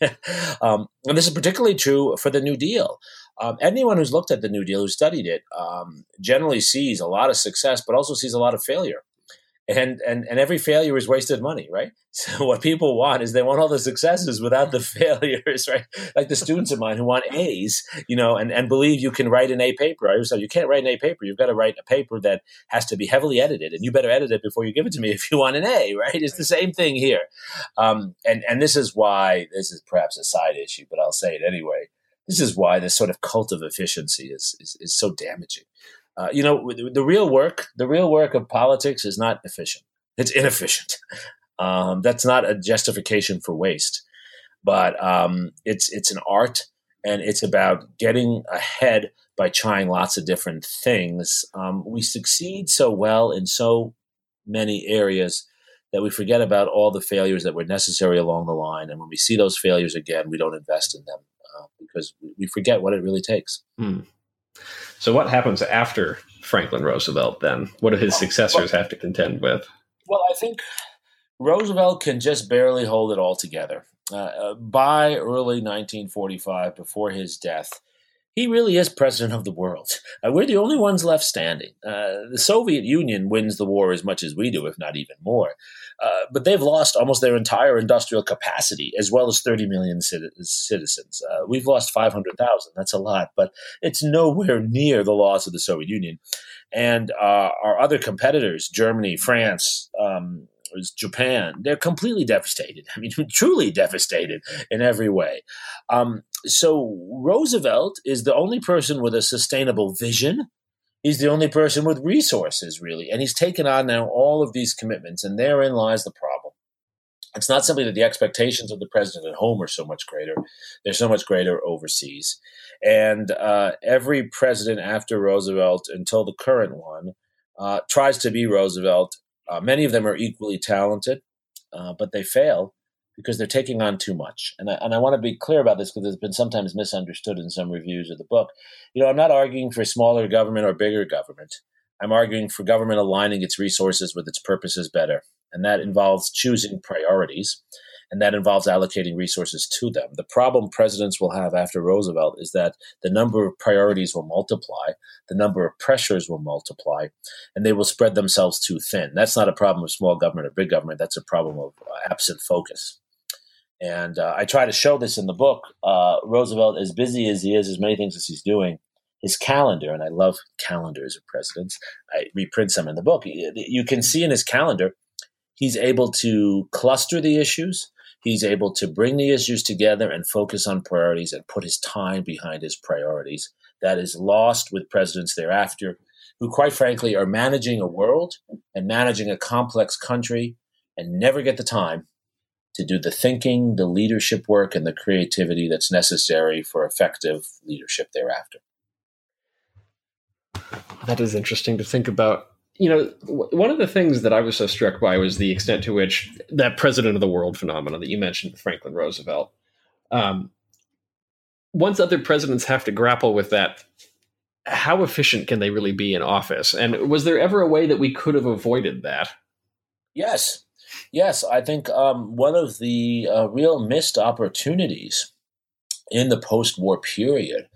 um, and this is particularly true for the New Deal. Um, anyone who's looked at the New Deal, who studied it, um, generally sees a lot of success, but also sees a lot of failure and and and every failure is wasted money right? So what people want is they want all the successes without the failures right? Like the students of mine who want a's you know and, and believe you can write an a paper. I always say you can't write an a paper. You've got to write a paper that has to be heavily edited and you better edit it before you give it to me if you want an a right? It's the same thing here. Um, and and this is why this is perhaps a side issue but i'll say it anyway. This is why this sort of cult of efficiency is, is, is so damaging uh, you know, the real work, the real work of politics is not efficient. It's inefficient. Um, that's not a justification for waste, but um, it's it's an art, and it's about getting ahead by trying lots of different things. Um, we succeed so well in so many areas that we forget about all the failures that were necessary along the line, and when we see those failures again, we don't invest in them uh, because we forget what it really takes. Hmm. So, what happens after Franklin Roosevelt then? What do his successors have to contend with? Well, I think Roosevelt can just barely hold it all together. Uh, uh by early 1945, before his death, he really is president of the world. Uh, we're the only ones left standing. Uh, the Soviet Union wins the war as much as we do, if not even more. Uh, but they've lost almost their entire industrial capacity, as well as 30 million citizens. Uh, we've lost 500,000. That's a lot, but it's nowhere near the loss of the Soviet Union. And uh, our other competitors, Germany, France, um, Japan, they're completely devastated. I mean, truly devastated in every way. Um, so Roosevelt is the only person with a sustainable vision. He's the only person with resources, really. And he's taken on now all of these commitments, and therein lies the problem. It's not simply that the expectations of the president at home are so much greater, they're so much greater overseas. And uh, every president after Roosevelt until the current one uh, tries to be Roosevelt uh, many of them are equally talented, uh, but they fail because they're taking on too much. And I, and I want to be clear about this because it's been sometimes misunderstood in some reviews of the book. You know, I'm not arguing for smaller government or bigger government. I'm arguing for government aligning its resources with its purposes better. And that involves choosing priorities and that involves allocating resources to them. The problem presidents will have after Roosevelt is that the number of priorities will multiply, the number of pressures will multiply, and they will spread themselves too thin. That's not a problem of small government or big government, that's a problem of uh, absent focus. And uh, I try to show this in the book. Uh, Roosevelt, as busy as he is, as many things as he's doing, his calendar, and I love calendars of presidents. I reprint some in the book. You can see in his calendar, he's able to cluster the issues. He's able to bring the issues together and focus on priorities and put his time behind his priorities. That is lost with presidents thereafter, who, quite frankly, are managing a world and managing a complex country and never get the time to do the thinking, the leadership work, and the creativity that's necessary for effective leadership thereafter. That is interesting to think about you know, one of the things that I was so struck by was the extent to which that president of the world phenomenon that you mentioned, Franklin Roosevelt. Um, once other presidents have to grapple with that, how efficient can they really be in office? And was there ever a way that we could have avoided that? Yes. Yes. I think um, one of the uh, real missed opportunities in the post war period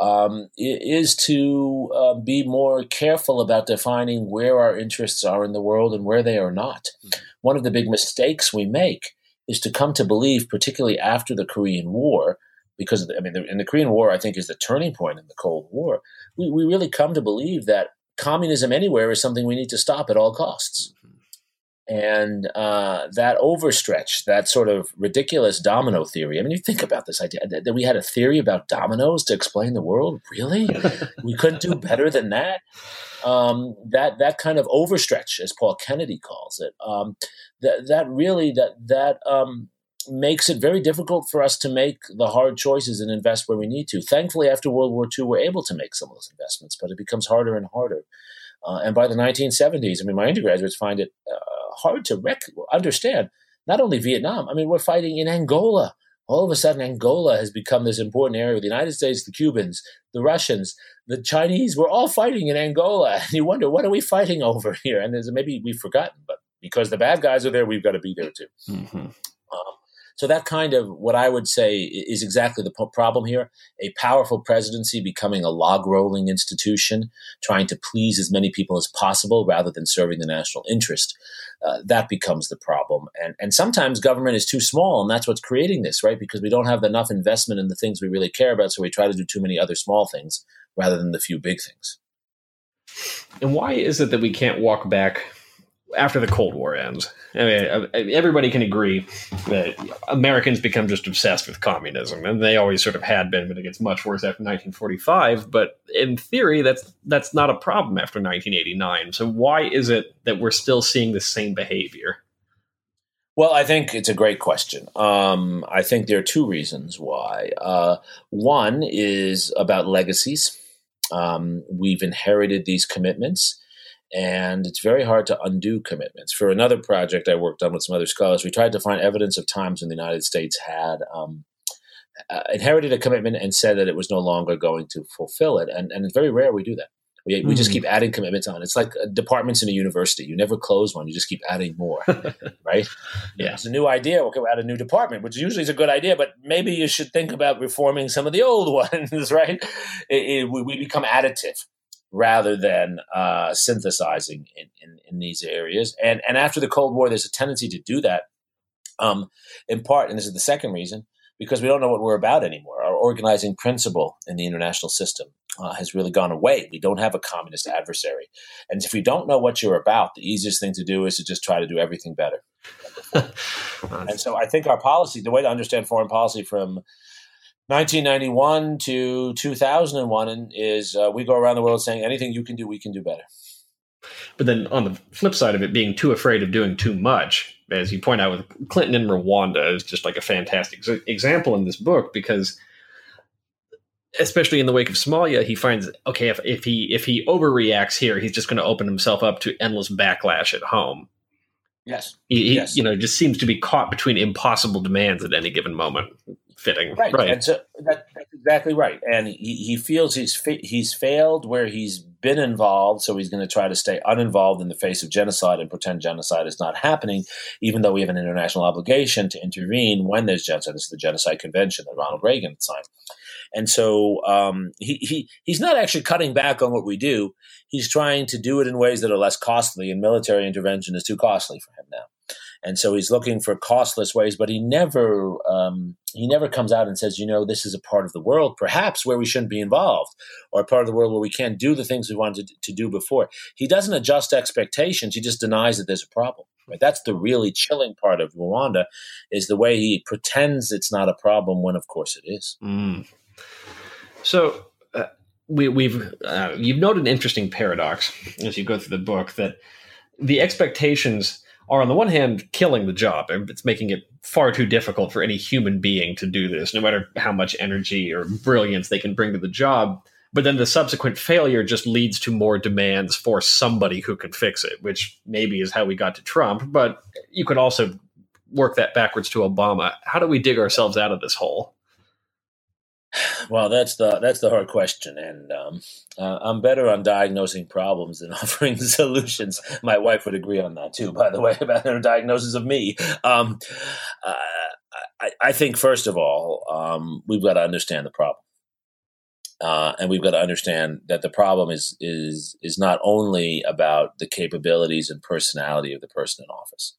um, is to uh, be more careful about defining where our interests are in the world and where they are not. Mm-hmm. One of the big mistakes we make is to come to believe, particularly after the Korean War, because the, I mean, the, in the Korean War, I think is the turning point in the Cold War. We, we really come to believe that communism anywhere is something we need to stop at all costs. And uh, that overstretch, that sort of ridiculous domino theory. I mean, you think about this idea that, we had a theory about dominoes to explain the world. Really, we couldn't do better than that. Um, that that kind of overstretch, as Paul Kennedy calls it, um, that that really that that um, makes it very difficult for us to make the hard choices and invest where we need to. Thankfully, after World War II, we're able to make some of those investments, but it becomes harder and harder. Uh, and by the 1970s, I mean, my undergraduates find it uh, hard to rec- understand not only Vietnam, I mean, we're fighting in Angola. All of a sudden, Angola has become this important area the United States, the Cubans, the Russians, the Chinese. We're all fighting in Angola. And you wonder, what are we fighting over here? And maybe we've forgotten, but because the bad guys are there, we've got to be there too. Mm-hmm. Um, so that kind of what I would say is exactly the problem here: a powerful presidency becoming a log rolling institution, trying to please as many people as possible rather than serving the national interest. Uh, that becomes the problem, and and sometimes government is too small, and that's what's creating this, right? Because we don't have enough investment in the things we really care about, so we try to do too many other small things rather than the few big things. And why is it that we can't walk back after the Cold War ends. I mean, uh, everybody can agree that Americans become just obsessed with communism, and they always sort of had been, but it gets much worse after 1945. But in theory, that's that's not a problem after 1989. So why is it that we're still seeing the same behavior? Well, I think it's a great question. Um, I think there are two reasons why. Uh, one is about legacies. Um, we've inherited these commitments and it's very hard to undo commitments. For another project I worked on with some other scholars, we tried to find evidence of times when the United States had um, uh, inherited a commitment and said that it was no longer going to fulfill it, and, and it's very rare we do that. We, we just hmm. keep adding commitments on. It's like uh, departments in a university. You never close one; you just keep adding more, right? Yeah, it's a new idea. We'll add a new department, which usually is a good idea, but maybe you should think about reforming some of the old ones, right? It, it, we become additive rather than uh, synthesizing in, in, in, these areas. And, and after the Cold War, there's a tendency to do that, um, in part, and this is the second reason, because we don't know what we're about anymore. Our organizing principle in the international system uh, has really gone away. We don't have a communist adversary. And if you don't know what you're about, the easiest thing to do is to just try to do everything better. and so I think our policy, the way to understand foreign policy from 1991 to 2001 and is uh, we go around the world saying anything you can do, we can do better. But then on the flip side of it, being too afraid of doing too much, as you point out with Clinton and Rwanda, is just like a fantastic example in this book because, especially in the wake of Somalia, he finds okay if, if he if he overreacts here, he's just going to open himself up to endless backlash at home. Yes. He, yes. you know, just seems to be caught between impossible demands at any given moment fitting. Right. right. And so that, that's exactly right. And he, he feels he's fa- he's failed where he's been involved, so he's going to try to stay uninvolved in the face of genocide and pretend genocide is not happening, even though we have an international obligation to intervene when there's genocide. This is the Genocide Convention that Ronald Reagan signed. And so um, he, he he's not actually cutting back on what we do. He's trying to do it in ways that are less costly, and military intervention is too costly for him now and so he's looking for costless ways but he never um, he never comes out and says you know this is a part of the world perhaps where we shouldn't be involved or a part of the world where we can't do the things we wanted to do before. He doesn't adjust expectations he just denies that there's a problem right? That's the really chilling part of rwanda is the way he pretends it's not a problem when of course it is. Mm. so uh, we, we've uh, you've noted an interesting paradox as you go through the book that the expectations are on the one hand killing the job. And it's making it far too difficult for any human being to do this, no matter how much energy or brilliance they can bring to the job. But then the subsequent failure just leads to more demands for somebody who can fix it, which maybe is how we got to Trump. But you could also work that backwards to Obama. How do we dig ourselves out of this hole? Well, that's the that's the hard question, and um, uh, I'm better on diagnosing problems than offering solutions. My wife would agree on that too, by the way, about her diagnosis of me. Um, uh, I, I, think first of all, um, we've got to understand the problem, Uh, and we've got to understand that the problem is is is not only about the capabilities and personality of the person in office.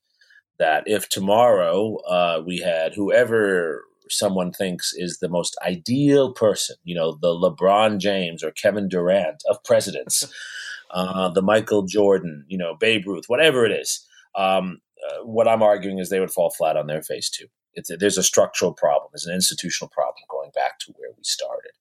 That if tomorrow uh, we had whoever someone thinks is the most ideal person, you know, the LeBron James or Kevin Durant of presidents, uh, the Michael Jordan, you know, Babe Ruth, whatever it is. Um, uh, what I'm arguing is they would fall flat on their face too. It's a, there's a structural problem, there's an institutional problem going back to where we started.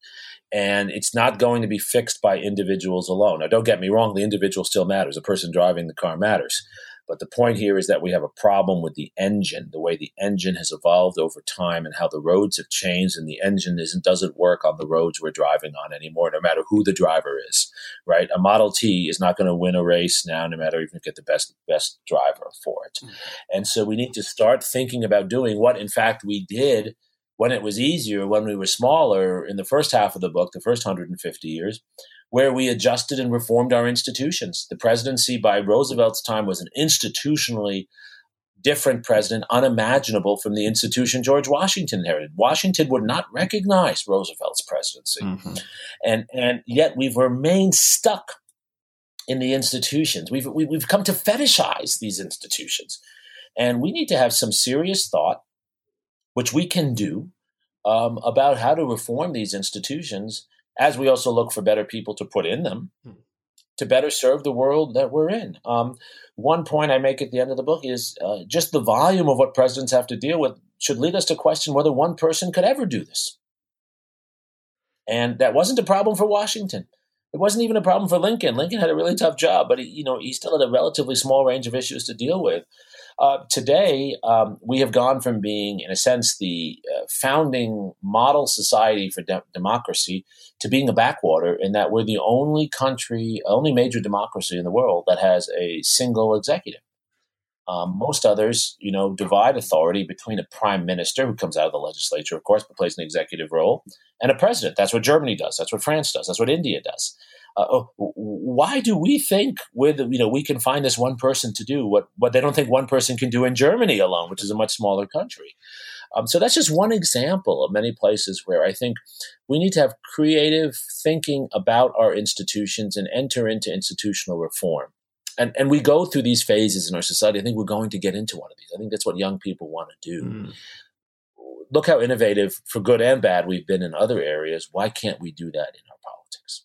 And it's not going to be fixed by individuals alone. Now, don't get me wrong, the individual still matters. The person driving the car matters. But the point here is that we have a problem with the engine, the way the engine has evolved over time and how the roads have changed and the engine isn't doesn't work on the roads we're driving on anymore, no matter who the driver is. Right? A Model T is not going to win a race now, no matter even if you get the best best driver for it. Mm-hmm. And so we need to start thinking about doing what in fact we did when it was easier, when we were smaller in the first half of the book, the first 150 years, where we adjusted and reformed our institutions. The presidency by Roosevelt's time was an institutionally different president, unimaginable from the institution George Washington inherited. Washington would not recognize Roosevelt's presidency. Mm-hmm. And, and yet we've remained stuck in the institutions. We've, we've come to fetishize these institutions. And we need to have some serious thought, which we can do, um, about how to reform these institutions as we also look for better people to put in them hmm. to better serve the world that we're in. Um, one point I make at the end of the book is uh, just the volume of what presidents have to deal with should lead us to question whether one person could ever do this. And that wasn't a problem for Washington. It wasn't even a problem for Lincoln. Lincoln had a really tough job, but he, you know he still had a relatively small range of issues to deal with. Uh, today, um, we have gone from being, in a sense, the uh, founding model society for de- democracy to being a backwater in that we're the only country, only major democracy in the world that has a single executive. Um, most others, you know, divide authority between a prime minister who comes out of the legislature, of course, but plays an executive role, and a president. That's what Germany does. That's what France does. That's what India does uh, oh, why do we think with you know we can find this one person to do what what they don't think one person can do in Germany alone, which is a much smaller country. Um, so that's just one example of many places where I think we need to have creative thinking about our institutions and enter into institutional reform. And, and we go through these phases in our society. I think we're going to get into one of these. I think that's what young people want to do. Mm. Look how innovative, for good and bad, we've been in other areas. Why can't we do that in our politics?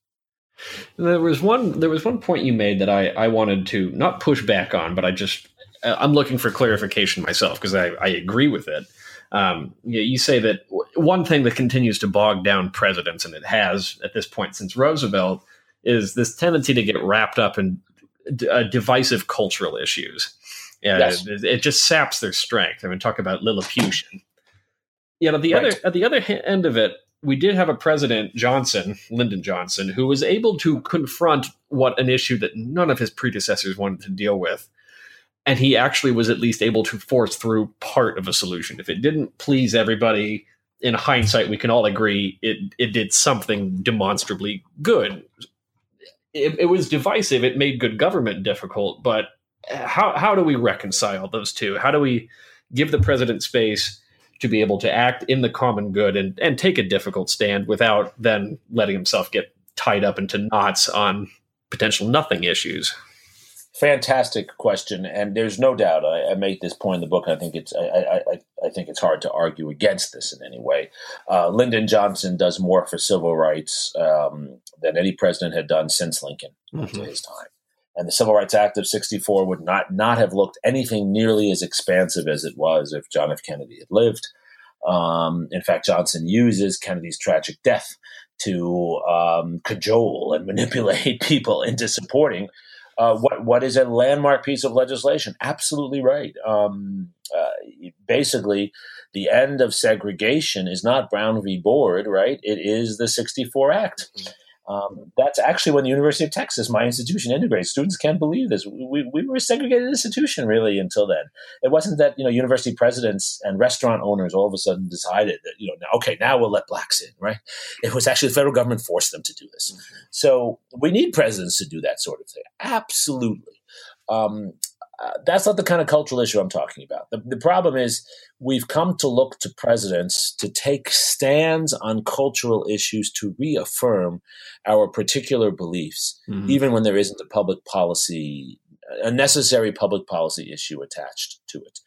There was one. There was one point you made that I, I wanted to not push back on, but I just I'm looking for clarification myself because I, I agree with it. Um, you, say that one thing that continues to bog down presidents, and it has at this point since Roosevelt, is this tendency to get wrapped up in uh, divisive cultural issues. Yeah, yes. it, it, just saps their strength. I mean, talk about Lilliputian. You know, the right. other at the other end of it, we did have a president, Johnson, Lyndon Johnson, who was able to confront what an issue that none of his predecessors wanted to deal with. And he actually was at least able to force through part of a solution. If it didn't please everybody, in hindsight, we can all agree it, it did something demonstrably good. It, it was divisive, it made good government difficult, but uh, how, how do we reconcile those two? How do we give the president space? To be able to act in the common good and, and take a difficult stand without then letting himself get tied up into knots on potential nothing issues? Fantastic question, and there's no doubt. I, I make this point in the book. I think it's I, I, I think it's hard to argue against this in any way. Uh, Lyndon Johnson does more for civil rights um, than any president had done since Lincoln mm-hmm. to his time and the Civil Rights Act of 64 would not, not have looked anything nearly as expansive as it was if John F. Kennedy had lived. Um, in fact, Johnson uses Kennedy's tragic death to um, cajole and manipulate people into supporting uh, what what is a landmark piece of legislation. Absolutely right. Um, uh, basically, the end of segregation is not Brown v. Board, right? It is the 64 Act. Mm-hmm. Um, that's actually when the University of Texas, my institution, integrated. Students can't believe this. We, we were a segregated institution really until then. It wasn't that you know university presidents and restaurant owners all of a sudden decided that you know now, okay now we'll let blacks in, right? It was actually the federal government forced them to do this. Mm-hmm. So we need presidents to do that sort of thing. Absolutely. Um, uh, that's not the kind of cultural issue I'm talking about. The, the problem is we've come to look to presidents to take stands on cultural issues to reaffirm our particular beliefs, mm-hmm. even when there isn't a public policy, a necessary public policy issue attached to it.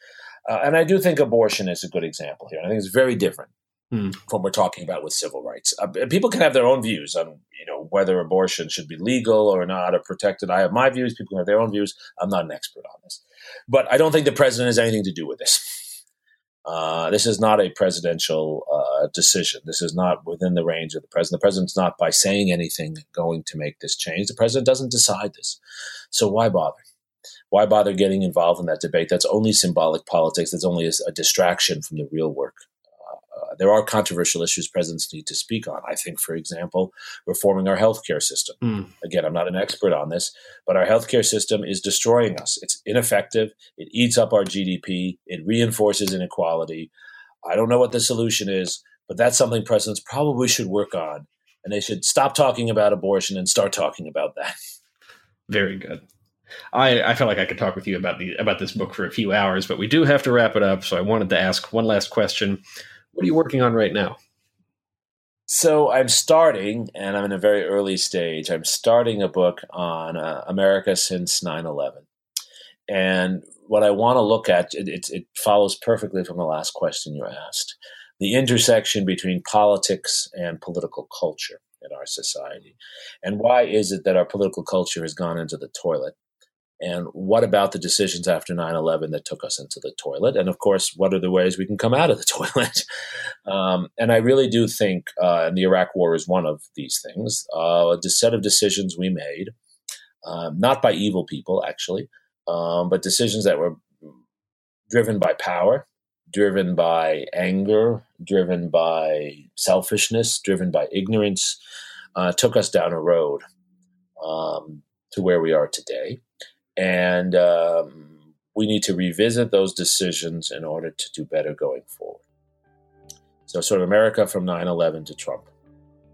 Uh, and I do think abortion is a good example here. I think it's very different mm. from we're talking about with civil rights. Uh, people can have their own views on you know whether abortion should be legal or not or protected. I have my views. People have their own views. I'm not an expert on this, but I don't think the president has anything to do with this. Uh, this is not a presidential uh, decision. This is not within the range of the president. The president's not, by saying anything, going to make this change. The president doesn't decide this. So why bother? Why bother getting involved in that debate? That's only symbolic politics. That's only a, a distraction from the real work there are controversial issues presidents need to speak on. I think, for example, reforming our healthcare system. Mm. Again, I'm not an expert on this, but our healthcare system is destroying us. It's ineffective. It eats up our GDP. It reinforces inequality. I don't know what the solution is, but that's something presidents probably should work on. And they should stop talking about abortion and start talking about that. Very good. I, I felt like I could talk with you about the about this book for a few hours, but we do have to wrap it up. So I wanted to ask one last question. What are you working on right now? So I'm starting, and I'm in a very early stage. I'm starting a book on uh, America since 9/11, and what I want to look at it, it, it follows perfectly from the last question you asked: the intersection between politics and political culture in our society, and why is it that our political culture has gone into the toilet? And what about the decisions after 9 11 that took us into the toilet? And of course, what are the ways we can come out of the toilet? um, and I really do think, uh, and the Iraq War is one of these things, uh, a set of decisions we made, um, not by evil people, actually, um, but decisions that were driven by power, driven by anger, driven by selfishness, driven by ignorance, uh, took us down a road um, to where we are today. And um, we need to revisit those decisions in order to do better going forward. So, sort of America from 9 11 to Trump.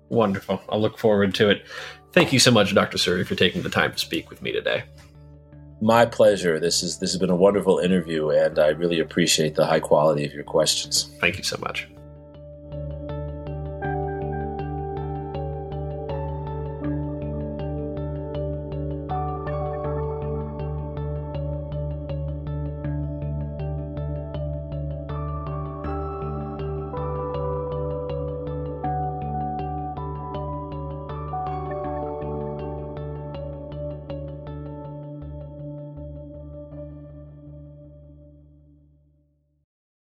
Wonderful. I'll look forward to it. Thank you so much, Dr. Suri, for taking the time to speak with me today. My pleasure. This is this has been a wonderful interview, and I really appreciate the high quality of your questions. Thank you so much.